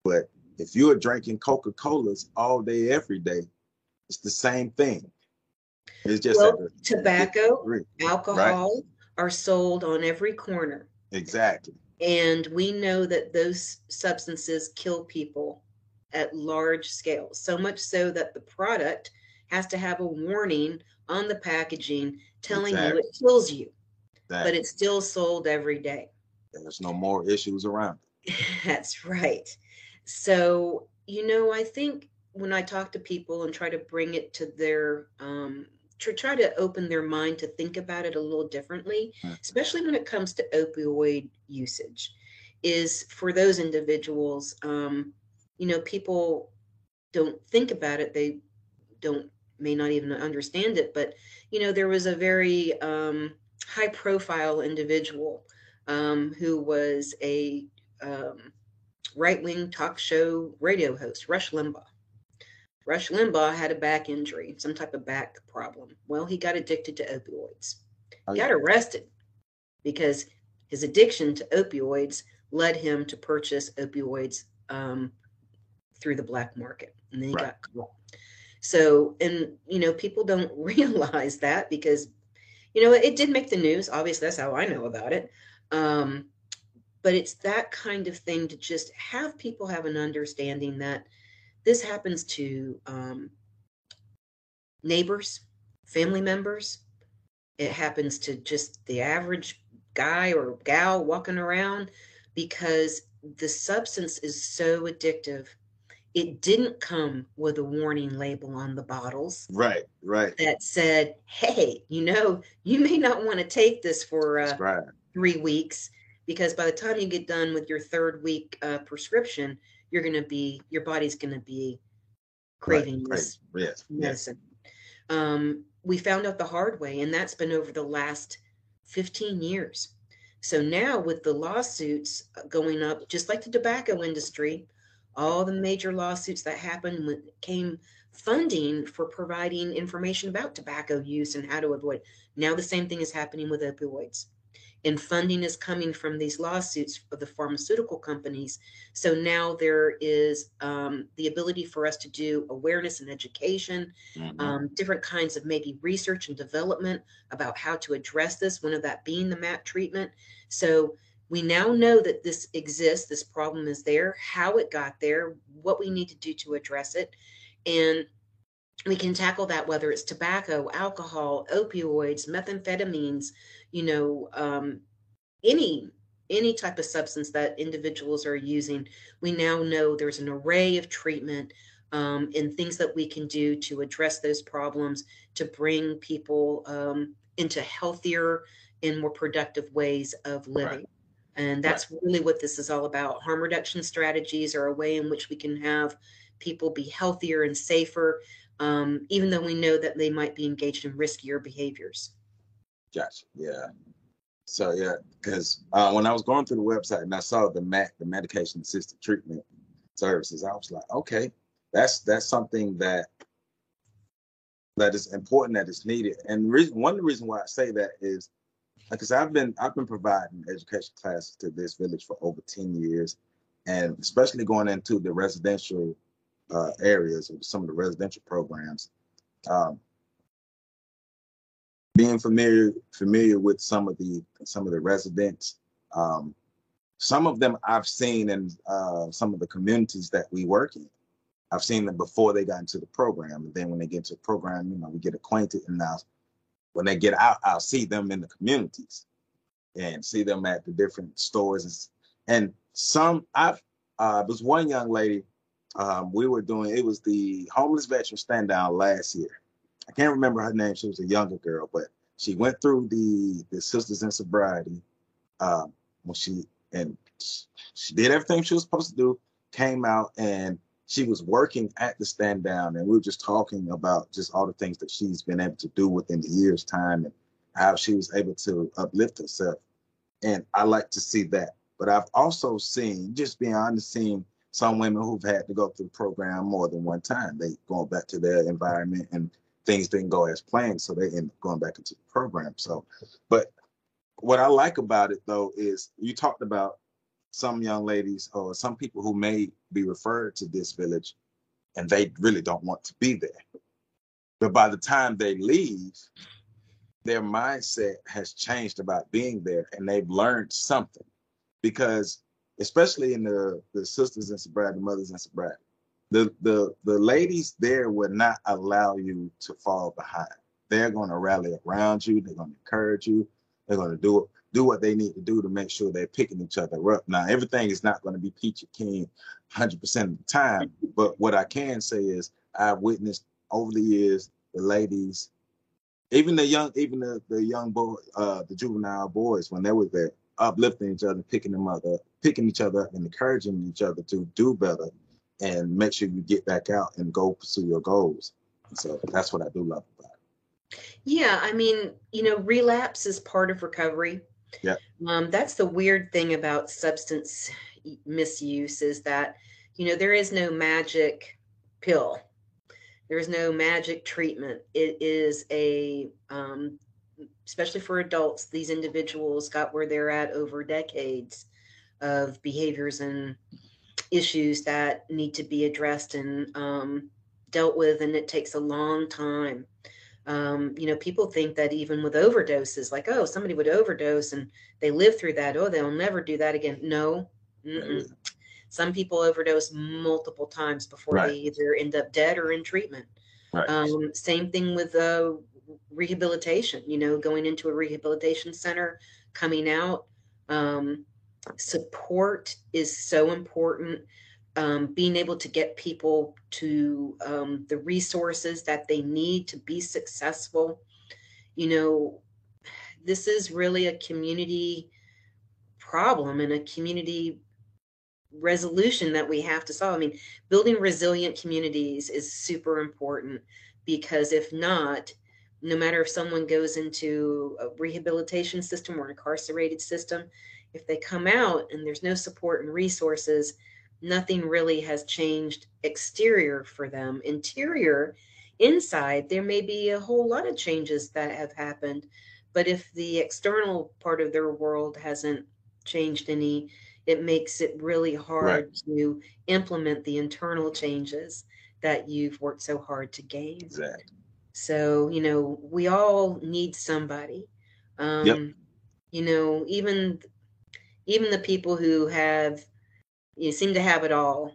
But if you're drinking Coca-Colas all day, every day, it's the same thing. It's just well, tobacco, alcohol right? are sold on every corner. Exactly. And we know that those substances kill people at large scale, so much so that the product has to have a warning on the packaging telling exactly. you it kills you, exactly. but it's still sold every day. There's no more issues around it. That's right. So, you know, I think when I talk to people and try to bring it to their, um, to try to open their mind to think about it a little differently, mm-hmm. especially when it comes to opioid usage, is for those individuals, um, you know, people don't think about it. They don't, may not even understand it. But, you know, there was a very um, high profile individual um, who was a um, right wing talk show radio host, Rush Limbaugh. Rush Limbaugh had a back injury, some type of back problem. Well, he got addicted to opioids. He got arrested because his addiction to opioids led him to purchase opioids um, through the black market and then he right. got caught. So, and you know, people don't realize that because, you know, it did make the news. Obviously, that's how I know about it. Um, but it's that kind of thing to just have people have an understanding that this happens to um, neighbors, family members. It happens to just the average guy or gal walking around because the substance is so addictive. It didn't come with a warning label on the bottles. Right, right. That said, hey, you know, you may not want to take this for uh, right. Three weeks because by the time you get done with your third week uh, prescription, you're going to be, your body's going to be craving right, this right. Yes, medicine. Yes. Um, we found out the hard way, and that's been over the last 15 years. So now, with the lawsuits uh, going up, just like the tobacco industry, all the major lawsuits that happened came funding for providing information about tobacco use and how to avoid. Now, the same thing is happening with opioids and funding is coming from these lawsuits of the pharmaceutical companies. So now there is um, the ability for us to do awareness and education, mm-hmm. um, different kinds of maybe research and development about how to address this, one of that being the MAT treatment. So we now know that this exists, this problem is there, how it got there, what we need to do to address it. And we can tackle that whether it's tobacco, alcohol, opioids, methamphetamines, you know, um, any any type of substance that individuals are using. We now know there's an array of treatment um, and things that we can do to address those problems to bring people um, into healthier and more productive ways of living. Right. And that's right. really what this is all about. Harm reduction strategies are a way in which we can have people be healthier and safer um, even though we know that they might be engaged in riskier behaviors. Gotcha. Yeah. So yeah, because uh, when I was going through the website and I saw the MAT, the medication assisted treatment services, I was like, okay, that's that's something that that is important, that is needed. And reason, one of the reasons why I say that is because I've been I've been providing education classes to DISC Village for over 10 years, and especially going into the residential uh, areas of some of the residential programs. Um, being familiar familiar with some of the some of the residents, um, some of them I've seen in uh, some of the communities that we work in. I've seen them before they got into the program, and then when they get into the program, you know, we get acquainted, and now when they get out, I'll see them in the communities and see them at the different stores and, and some I've uh, was one young lady um, we were doing it was the homeless veteran stand down last year. I can't remember her name. She was a younger girl, but she went through the the Sisters in Sobriety. Um, when she and she did everything she was supposed to do. Came out and she was working at the stand down, and we were just talking about just all the things that she's been able to do within the year's time and how she was able to uplift herself. And I like to see that. But I've also seen, just being honest, seeing some women who've had to go through the program more than one time. They going back to their environment and things didn't go as planned, so they end up going back into the program. So, but what I like about it though is you talked about some young ladies or some people who may be referred to DISC Village and they really don't want to be there. But by the time they leave, their mindset has changed about being there and they've learned something because especially in the the sisters in sobriety, mothers in sobriety. The the the ladies there would not allow you to fall behind. They're going to rally around you. They're going to encourage you. They're going to do do what they need to do to make sure they're picking each other up. Now, everything is not going to be peachy keen 100% of the time, but what I can say is I've witnessed over the years the ladies, even the young, even the, the young boy, uh, the juvenile boys, when they were there, uplifting each other, picking them up, picking each other up, and encouraging each other to do better and make sure you get back out and go pursue your goals. So that's what I do love about it. Yeah, I mean, you know, relapse is part of recovery. Yeah. Um, that's the weird thing about substance misuse is that, you know, there is no magic pill. There is no magic treatment. It is a um, especially for adults, these individuals got where they're at over decades of behaviors and issues that need to be addressed and um, dealt with, and it takes a long time. Um, you know, people think that even with overdoses, like, oh, somebody would overdose and they live through that. Oh, they'll never do that again. No. Mm-mm. Some people overdose multiple times before right. they either end up dead or in treatment. Right. Um, same thing with uh, rehabilitation, you know, going into a rehabilitation center, coming out. Um, support is so important. Um, being able to get people to um, the resources that they need to be successful. You know, this is really a community problem and a community resolution that we have to solve. I mean, building resilient communities is super important because if not, no matter if someone goes into a rehabilitation system or incarcerated system, if they come out and there's no support and resources, nothing really has changed exterior for them. Interior, inside, there may be a whole lot of changes that have happened. But if the external part of their world hasn't changed any, it makes it really hard right. to implement the internal changes that you've worked so hard to gain. Exactly. So, you know, we all need somebody. Um, yep. You know, even even the people who have you seem to have it all.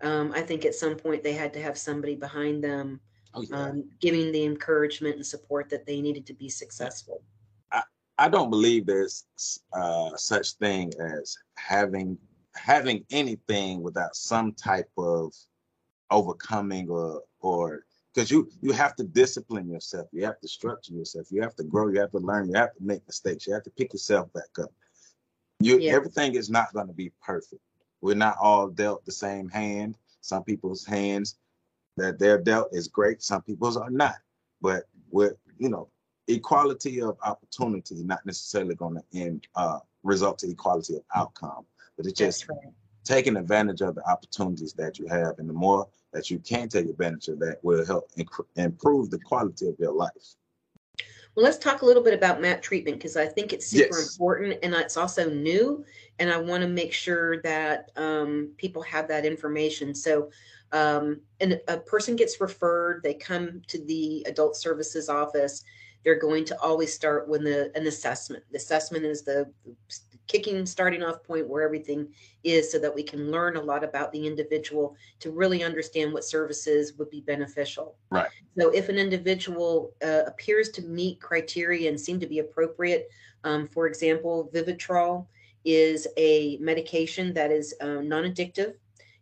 Um, I think at some point they had to have somebody behind them, oh, yeah. um, giving the encouragement and support that they needed to be successful. I, I don't believe there's uh, such thing as having having anything without some type of overcoming or or because you you have to discipline yourself you have to structure yourself you have to grow you have to learn you have to make mistakes you have to pick yourself back up you yeah. everything is not going to be perfect we're not all dealt the same hand some people's hands that they're dealt is great some people's are not but we're you know equality of opportunity not necessarily going to end uh result to equality of outcome but it's just right. taking advantage of the opportunities that you have and the more that you can take advantage of that will help improve the quality of your life. Well, let's talk a little bit about MAT treatment because I think it's super yes. important and it's also new. And I want to make sure that um, people have that information. So, um, and a person gets referred, they come to the adult services office. They're going to always start with a, an assessment. The assessment is the kicking starting off point where everything is so that we can learn a lot about the individual to really understand what services would be beneficial. Right. So if an individual uh, appears to meet criteria and seem to be appropriate um, for example vivitrol is a medication that is um, non-addictive.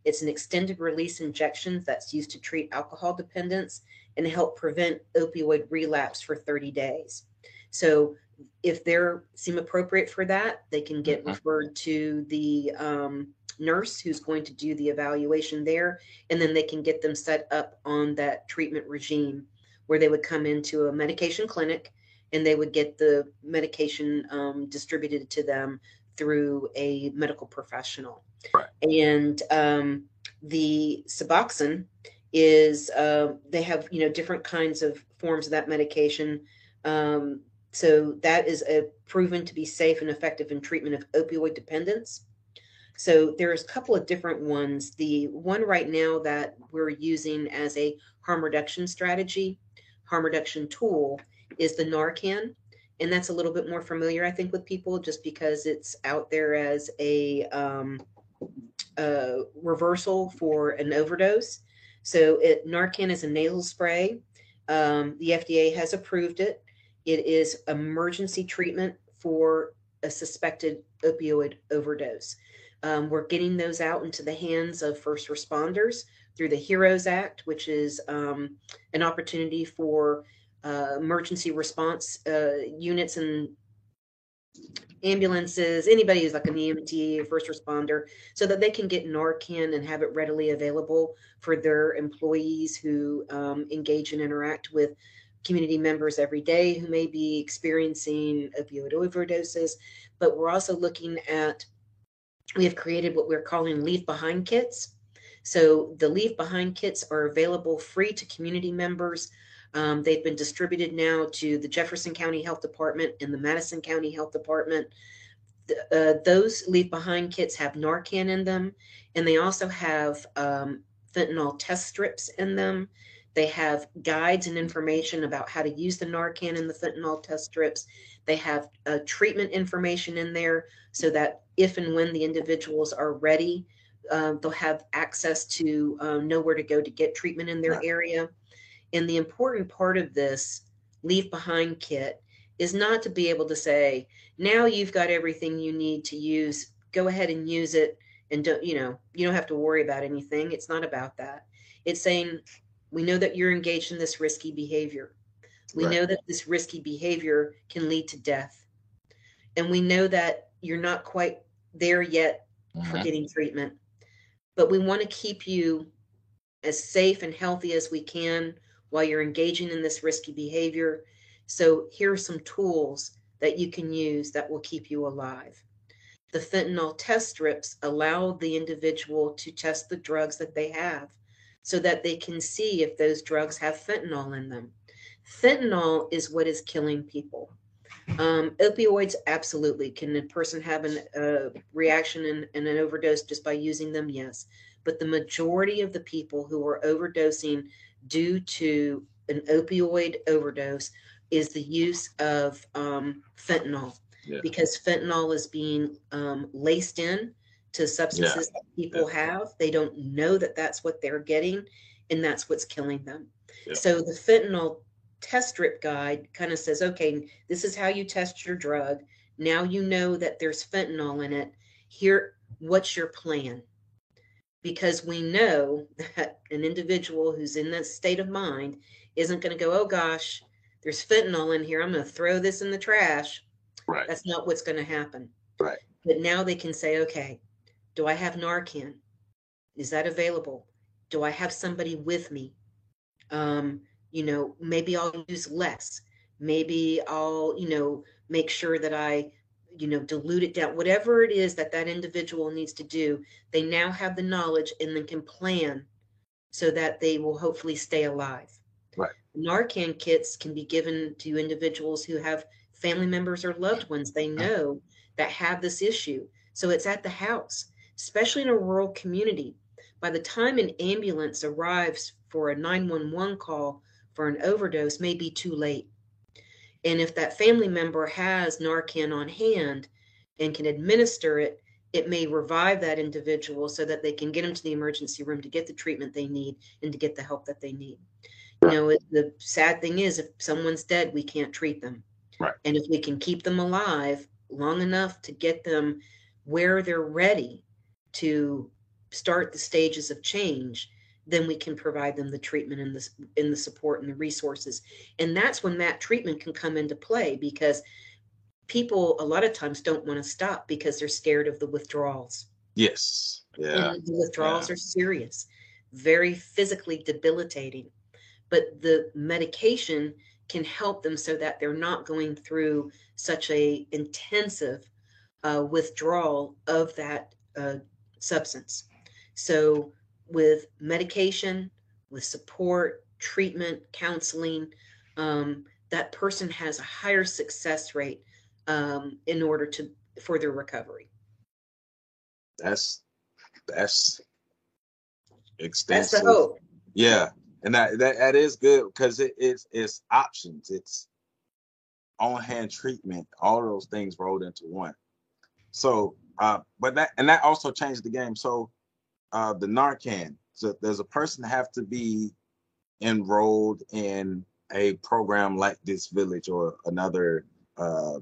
It's an extended release injection that's used to treat alcohol dependence and help prevent opioid relapse for 30 days. So if they're seem appropriate for that, they can get mm-hmm. referred to the um, nurse who's going to do the evaluation there, and then they can get them set up on that treatment regime where they would come into a medication clinic and they would get the medication um, distributed to them through a medical professional. Right. And um, the Suboxone is uh, they have you know different kinds of forms of that medication. Um, so that is a, proven to be safe and effective in treatment of opioid dependence. So there's a couple of different ones. The one right now that we're using as a harm reduction strategy, harm reduction tool, is the Narcan. And that's a little bit more familiar, I think, with people just because it's out there as a, um, reversal for an overdose. So it, Narcan is a nasal spray. Um, the FDA has approved it. It is emergency treatment for a suspected opioid overdose. Um, we're getting those out into the hands of first responders through the HEROES Act, which is um, an opportunity for uh, emergency response uh, units and ambulances, anybody who's like an EMT, first responder, so that they can get Narcan and have it readily available for their employees who um, engage and interact with community members every day who may be experiencing opioid overdoses, but we're also looking at, we have created what we're calling leave behind kits. So the leave behind kits are available free to community members. Um, they've been distributed now to the Jefferson County Health Department and the Madison County Health Department. Uh, those leave behind kits have Narcan in them, and they also have um, fentanyl test strips in them. They have guides and information about how to use the Narcan and the fentanyl test strips. They have uh, treatment information in there so that if and when the individuals are ready, uh, they'll have access to uh, know where to go to get treatment in their area. And the important part of this leave behind kit is not to be able to say, now you've got everything you need to use go ahead and use it and don't you know you don't have to worry about anything it's not about that it's saying we know that you're engaged in this risky behavior. We right. know that this risky behavior can lead to death. And we know that you're not quite there yet mm-hmm. for getting treatment. But we want to keep you as safe and healthy as we can while you're engaging in this risky behavior. So here are some tools that you can use that will keep you alive. The fentanyl test strips allow the individual to test the drugs that they have so that they can see if those drugs have fentanyl in them. Fentanyl is what is killing people. Um, opioids, absolutely. Can a person have a uh, reaction and, and an overdose just by using them? Yes. But the majority of the people who are overdosing due to an opioid overdose is the use of um, fentanyl yeah. because fentanyl is being um, laced in to substances yeah. that people yeah. have. They don't know that that's what they're getting, and that's what's killing them. So the fentanyl test strip guide kind of says, okay, this is how you test your drug. Now you know that there's fentanyl in it. Here, what's your plan? Because we know that an individual who's in that state of mind isn't going to go, oh gosh, there's fentanyl in here. I'm going to throw this in the trash. Right. That's not what's going to happen. Right. But now they can say, okay, do I have Narcan? Is that available? Do I have somebody with me? Um, you know, maybe I'll use less. Maybe I'll, you know, make sure that I, you know, dilute it down. Whatever it is that that individual needs to do, they now have the knowledge and then can plan so that they will hopefully stay alive. Right. Narcan kits can be given to individuals who have family members or loved ones they know that have this issue. So it's at the house, especially in a rural community. By the time an ambulance arrives for a 911 call for an overdose, may be too late. And if that family member has Narcan on hand and can administer it, it may revive that individual so that they can get them to the emergency room to get the treatment they need and to get the help that they need. You know, the sad thing is, if someone's dead, we can't treat them. Right. And if we can keep them alive long enough to get them where they're ready to start the stages of change, then we can provide them the treatment and the in the support and the resources. And that's when that treatment can come into play because people a lot of times don't want to stop because they're scared of the withdrawals. Yes. Yeah. And the withdrawals yeah. are serious, very physically debilitating. But the medication can help them so that they're not going through such a intensive uh, withdrawal of that uh, substance. So with medication, with support, treatment, counseling, um, that person has a higher success rate um, in order to for their recovery. That's that's extensive. That's the hope. Yeah, and that that, that is good because it, it's it's options it's on hand treatment all those things rolled into one so uh but that and that also changed the game so uh the narcan so there's a person have to be enrolled in a program like DISC Village or another uh,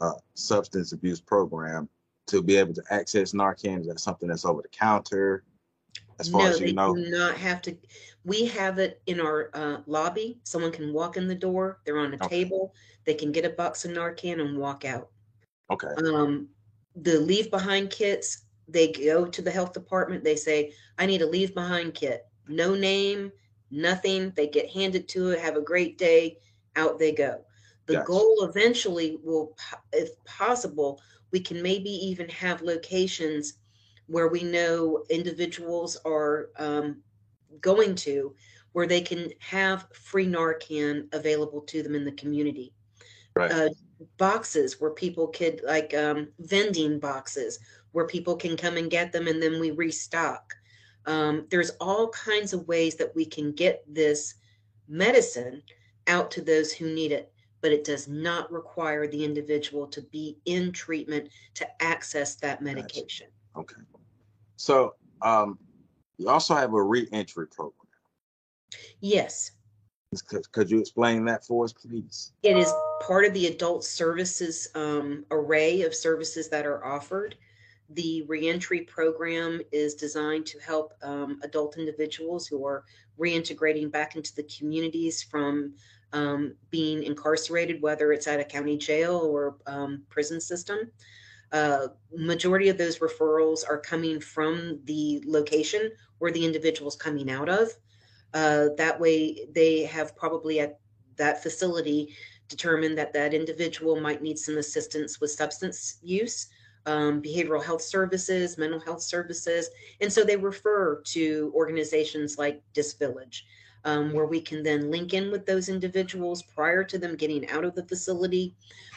uh, substance abuse program to be able to access Narcan? Is that something that's over the counter? As far no, as you they know, do not have to. We have it in our uh, lobby. Someone can walk in the door. They're on a Okay. table. They can get a box of Narcan and walk out. okay, Um, the leave behind kits, they go to the health department. They say, "I need a leave behind kit." No name, nothing. They get handed to it. Have a great day. Out they go. The Gotcha. goal eventually will, if possible, we can maybe even have locations where we know individuals are um, going to, where they can have free Narcan available to them in the community. right, Uh, boxes where people could, like um, vending boxes, where people can come and get them and then we restock. Um, there's all kinds of ways that we can get this medicine out to those who need it, but it does not require the individual to be in treatment to access that medication. okay. So um, you also have a reentry program. Yes, Could, could you explain that for us, please? it is part of the adult services um, array of services that are offered. the reentry program is designed to help um, adult individuals who are reintegrating back into the communities from um, being incarcerated, whether it's at a county jail or um, prison system. Uh, majority of those referrals are coming from the location where the individual is coming out of. Uh, that way, they have probably at that facility determined that that individual might need some assistance with substance use, um, behavioral health services, mental health services, and so they refer to organizations like DISC Village um, where we can then link in with those individuals prior to them getting out of the facility,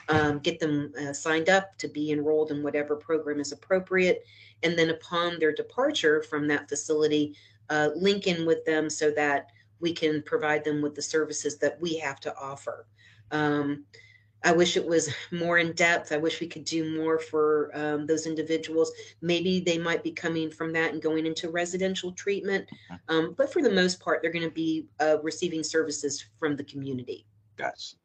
um, get them uh, signed up to be enrolled in whatever program is appropriate. And then upon their departure from that facility, uh, link in with them so that we can provide them with the services that we have to offer. Um, I wish it was more in depth. I wish we could do more for um, those individuals. Maybe they might be coming from that and going into residential treatment. Mm-hmm. Um, but for the most part, they're going to be uh, receiving services from the community. Gotcha.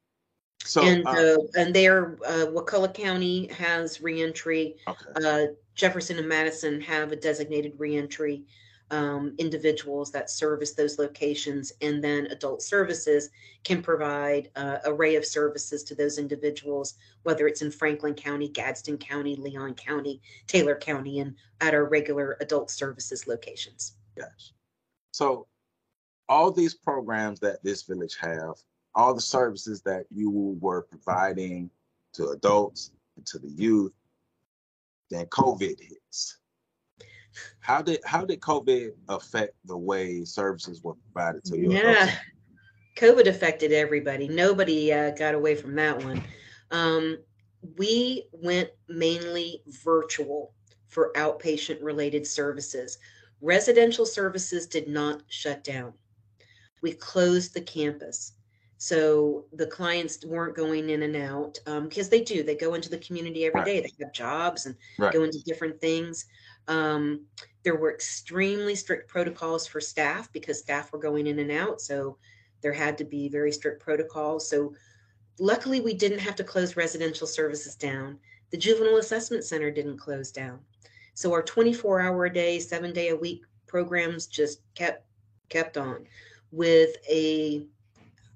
So, and uh, uh, and there, uh, Wakulla County has reentry. Okay. Uh, Jefferson and Madison have a designated reentry um, individuals that service those locations, and then adult services can provide uh, array of services to those individuals, whether it's in Franklin County, Gadsden County, Leon County, Taylor County, and at our regular adult services locations. Yes. So all these programs that DISC Village have, all the services that you were providing to adults and to the youth, then COVID hits. How did how did COVID affect the way services were provided to you? Yeah, COVID affected everybody. Nobody uh, got away from that one. Um, we went mainly virtual for outpatient related services. Residential services did not shut down. We closed the campus. So the clients weren't going in and out because um, they do. They go into the community every right. day. They have jobs and right. go into different things. Um, there were extremely strict protocols for staff because staff were going in and out. So there had to be very strict protocols. So luckily, we didn't have to close residential services down. The Juvenile Assessment Center didn't close down. So our 24 hour a day, seven day a week programs just kept kept on with a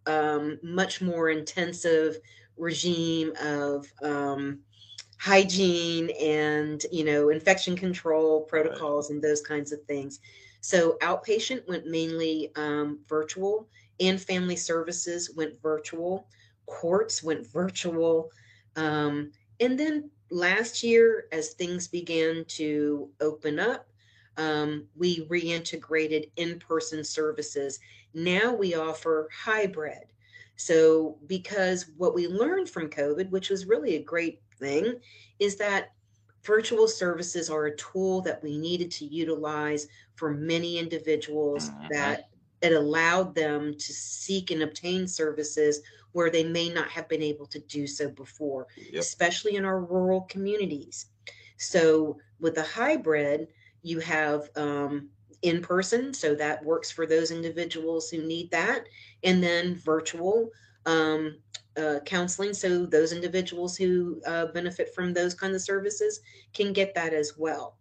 um, much more intensive regime of um, hygiene and you know infection control protocols right. and those kinds of things. So outpatient went mainly um, virtual and family services went virtual. Courts went virtual. Um, and then last year as things began to open up um, we reintegrated in-person services. Now we offer hybrid. So because what we learned from covid which was really a great thing is that virtual services are a tool that we needed to utilize for many individuals mm-hmm. that it allowed them to seek and obtain services where they may not have been able to do so before, yep. especially in our rural communities. So, with a hybrid, you have um, in person, so that works for those individuals who need that, and then virtual. Um, uh, counseling so those individuals who uh, benefit from those kinds of services can get that as well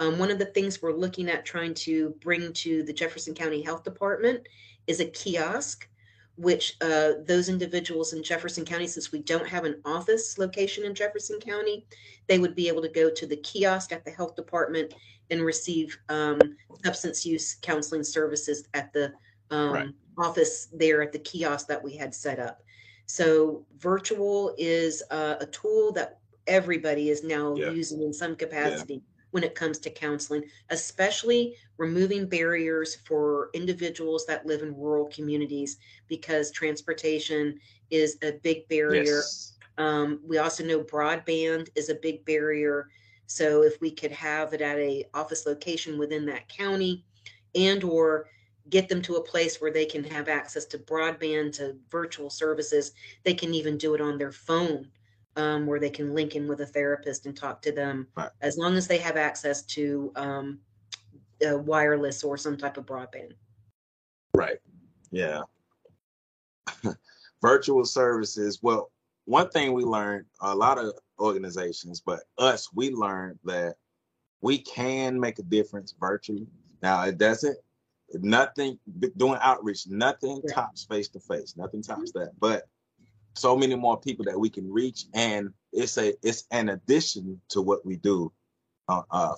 um, one of the things we're looking at trying to bring to the jefferson county health department is a kiosk which uh, those individuals in jefferson county since we don't have an office location in jefferson county they would be able to go to the kiosk at the health department and receive um, substance use counseling services at the um, right. Office there at the kiosk that we had set up so virtual is uh, a tool that everybody is now yeah. using in some capacity yeah. when it comes to counseling, especially removing barriers for individuals that live in rural communities because transportation is a big barrier. Yes. Um, we also know broadband is a big barrier. So if we could have it at a office location within that county and or get them to a place where they can have access to broadband to virtual services they can even do it on their phone um, where they can link in with a therapist and talk to them right. as long as they have access to um, wireless or some type of broadband right yeah virtual services well one thing we learned a lot of organizations but us we learned that we can make a difference virtually. Now it doesn't. Nothing doing outreach. Nothing Right. tops face to face. Nothing tops mm-hmm. that. But so many more people that we can reach, and it's a it's an addition to what we do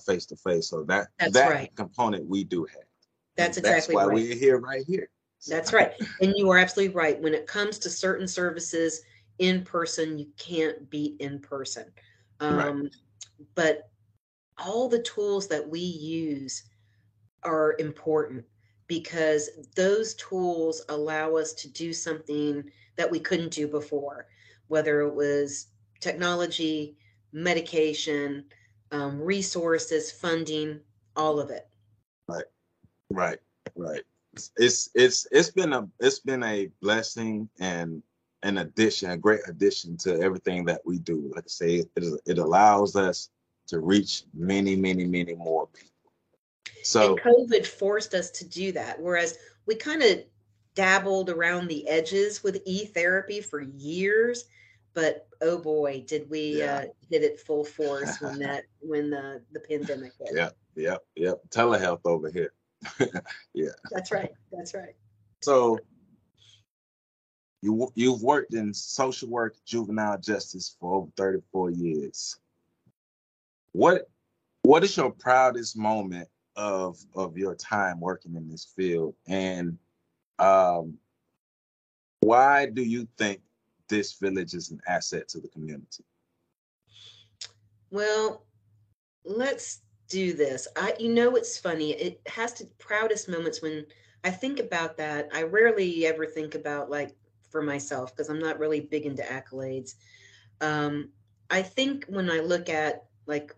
face to face. So that That's that right. component we do have. That's exactly why right. we're here right here. That's right. And you are absolutely right. When it comes to certain services in person, you can't beat in person. Right. Um, But all the tools that we use are important because those tools allow us to do something that we couldn't do before, whether it was technology, medication, um, resources, funding, all of it. Right, right. Right. It's it's it's been a it's been a blessing and an addition, a great addition to everything that we do. Like I say, it it allows us to reach many, many, many more people. So and COVID forced us to do that. Whereas we kind of dabbled around the edges with e therapy for years, but oh boy, did we Yeah. uh, hit it full force when that when the the pandemic hit. yeah, yep, yep. Telehealth over here. Yeah. That's right. That's right. So you you've worked in social work, juvenile justice for over 34 years. What what is your proudest moment of of your time working in this field and um why do you think DISC Village is an asset to the community? Well, let's do this. I you know it's funny. It has to proudest moments when I think about that. I rarely ever think about like for myself because I'm not really big into accolades. Um I think when I look at like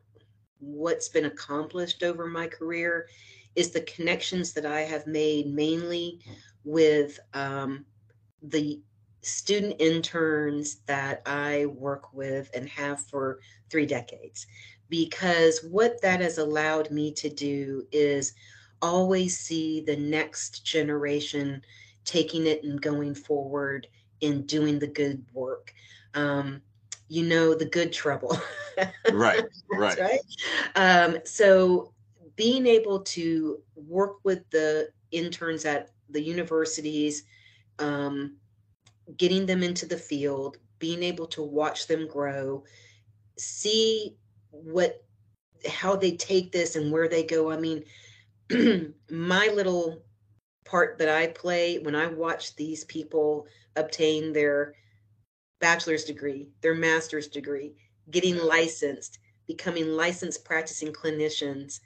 what's been accomplished over my career is the connections that I have made mainly with um, the student interns that I work with and have for three decades. Because what that has allowed me to do is always see the next generation taking it and going forward and doing the good work. Um, you know, the good trouble. Right, right. right. Um, so being able to work with the interns at the universities, um, getting them into the field, being able to watch them grow, see what how they take this and where they go. I mean, my little part that I play when I watch these people obtain their bachelor's degree, their master's degree, getting licensed, becoming licensed practicing clinicians,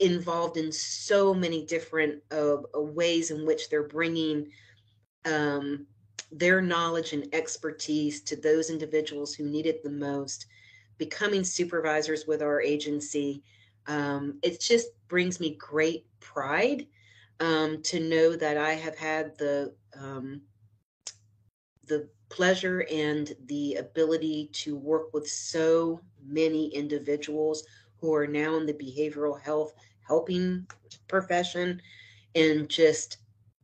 involved in so many different uh, ways in which they're bringing um, their knowledge and expertise to those individuals who need it the most, becoming supervisors with our agency. Um, it just brings me great pride um, to know that I have had the um, the pleasure and the ability to work with so many individuals who are now in the behavioral health helping profession. And just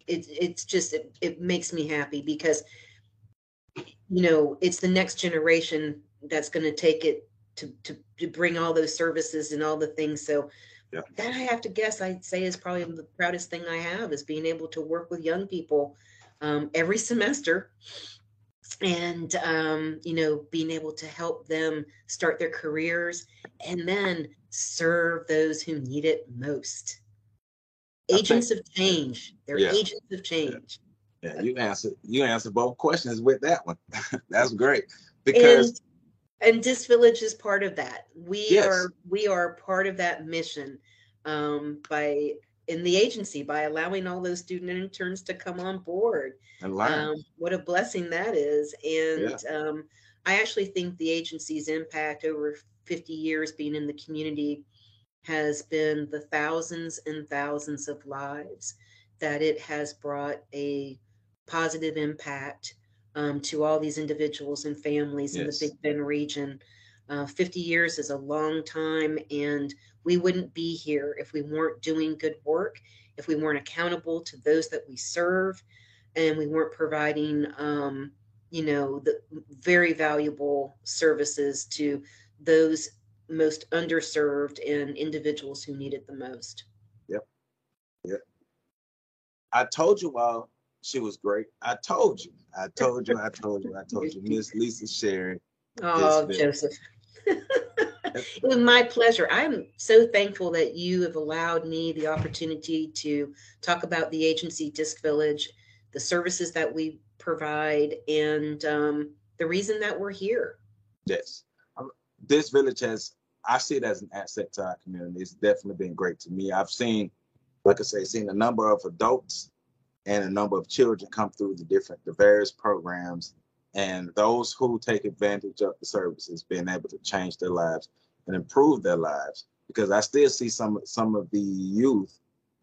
it, it's just it, it makes me happy because you know it's the next generation that's going to take it to, to to bring all those services and all the things. So Yeah. that i have to guess i'd say is probably the proudest thing i have is being able to work with young people um, every semester and um, you know being able to help them start their careers and then serve those who need it most I think- agents of change they're Yeah. agents of change Yeah, you answered you answered both questions with that one. That's great. Because and and DISC Village is part of that we Yes. are we are part of that mission um, by in the agency by allowing all those student interns to come on board and learn. um, what a blessing that is. And um, I actually think the agency's impact over 50 years being in the community has been the thousands and thousands of lives that it has brought a positive impact um, to all these individuals and families in the Big Bend region. Uh, 50 years is a long time, and we wouldn't be here if we weren't doing good work, if we weren't accountable to those that we serve, and we weren't providing, um, you know, the very valuable services to those most underserved and individuals who need it the most. Yep. Yep. I told you all she was great. I told you. I told you. I told you. I told you. Miss Lisa Sherry. Oh, Joseph. it was my pleasure. I'm so thankful that you have allowed me the opportunity to talk about the agency DISC Village, the services that we provide, and um, the reason that we're here. Yes. Um, DISC Village has, I see it as an asset to our community. It's definitely been great to me. I've seen, like I say, seen a number of adults and a number of children come through the different, the various programs and those who take advantage of the services being able to change their lives and improve their lives. Because i still see some some of the youth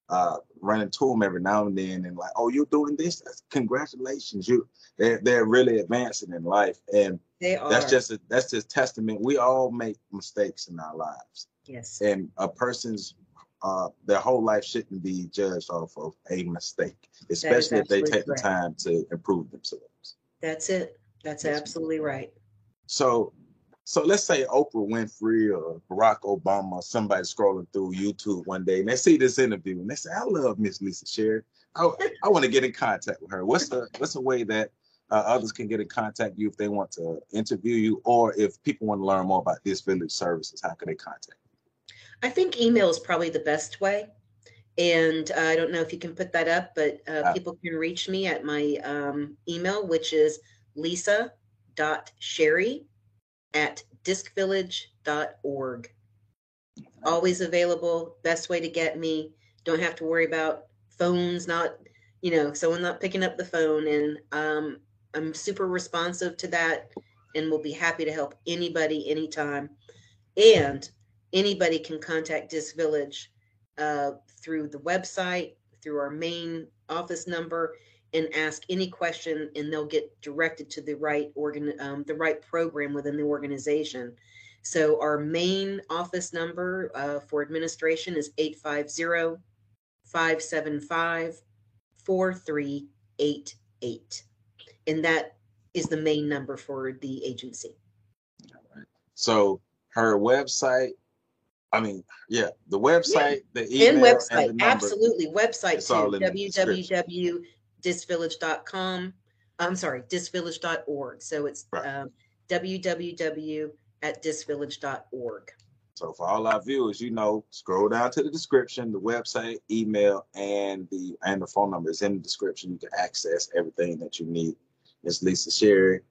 uh, running to them every now and then and like oh you're doing this? That's, congratulations you they're, they're really advancing in life. And they are. that's just a, that's just testament. We all make mistakes in our lives. Yes. And a person's uh, their whole life shouldn't be judged off of a mistake especially if they take correct. the time to improve themselves that's it that's absolutely right. So, so let's say Oprah Winfrey or Barack Obama or somebody scrolling through YouTube one day and they see this interview and they say, "I love Miss Lisa Sherry. I, I want to get in contact with her." What's the what's the way that uh, others can get in contact with you if they want to interview you, or if people want to learn more about DISC Village services? How can they contact? I think email is probably the best way. And uh, I don't know if you can put that up, but uh, uh, people can reach me at my um, email, which is lisa.sherry at discvillage.org. Always available, best way to get me. Don't have to worry about phones not, you know, someone not picking up the phone. And um, I'm super responsive to that and will be happy to help anybody anytime. And anybody can contact DISC Village uh, through the website, through our main office number, and ask any question and they'll get directed to the right organ um, the right program within the organization. So our main office number uh, for administration is 850-575-4388 and that is the main number for the agency. So her website I mean, yeah, the website, yeah. the email, and website, and absolutely, website too. www discvillage.com. I'm sorry, discvillage.org. So it's right. um, www at discvillage.org. So for all our viewers, you know, scroll down to the description, the website, email, and the and the phone number is in the description. You can access everything that you need. It's Lisa Sherry.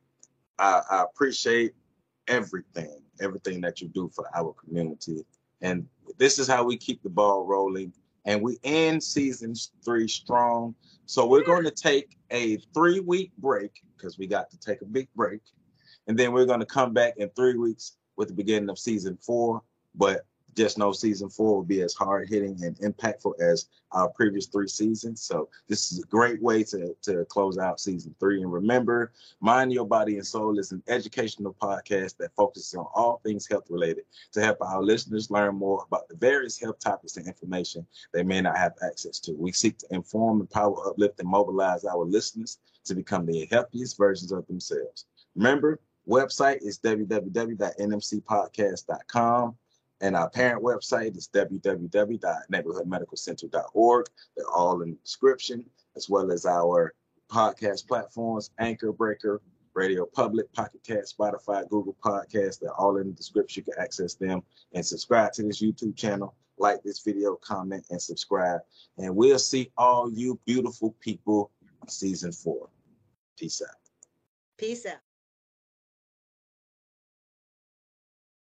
I, I appreciate everything, everything that you do for our community. And this is how we keep the ball rolling. And we end season three strong. So we're going to take a three week break because we got to take a big break. And then we're going to come back in three weeks with the beginning of season four. But just know season four will be as hard hitting and impactful as our previous three seasons. So this is a great way to, to close out season three. And remember, Mind Your Body and Soul is an educational podcast that focuses on all things health related to help our listeners learn more about the various health topics and information they may not have access to. We seek to inform, empower, uplift, and mobilize our listeners to become the healthiest versions of themselves. Remember, website is www.nmcpodcast.com. And our parent website is www.neighborhoodmedicalcenter.org. They're all in the description, as well as our podcast platforms, Anchor Breaker, Radio Public, Pocket Cast, Spotify, Google Podcasts. They're all in the description. You can access them and subscribe to this YouTube channel. Like this video, comment, and subscribe. And we'll see all you beautiful people season four. Peace out. Peace out.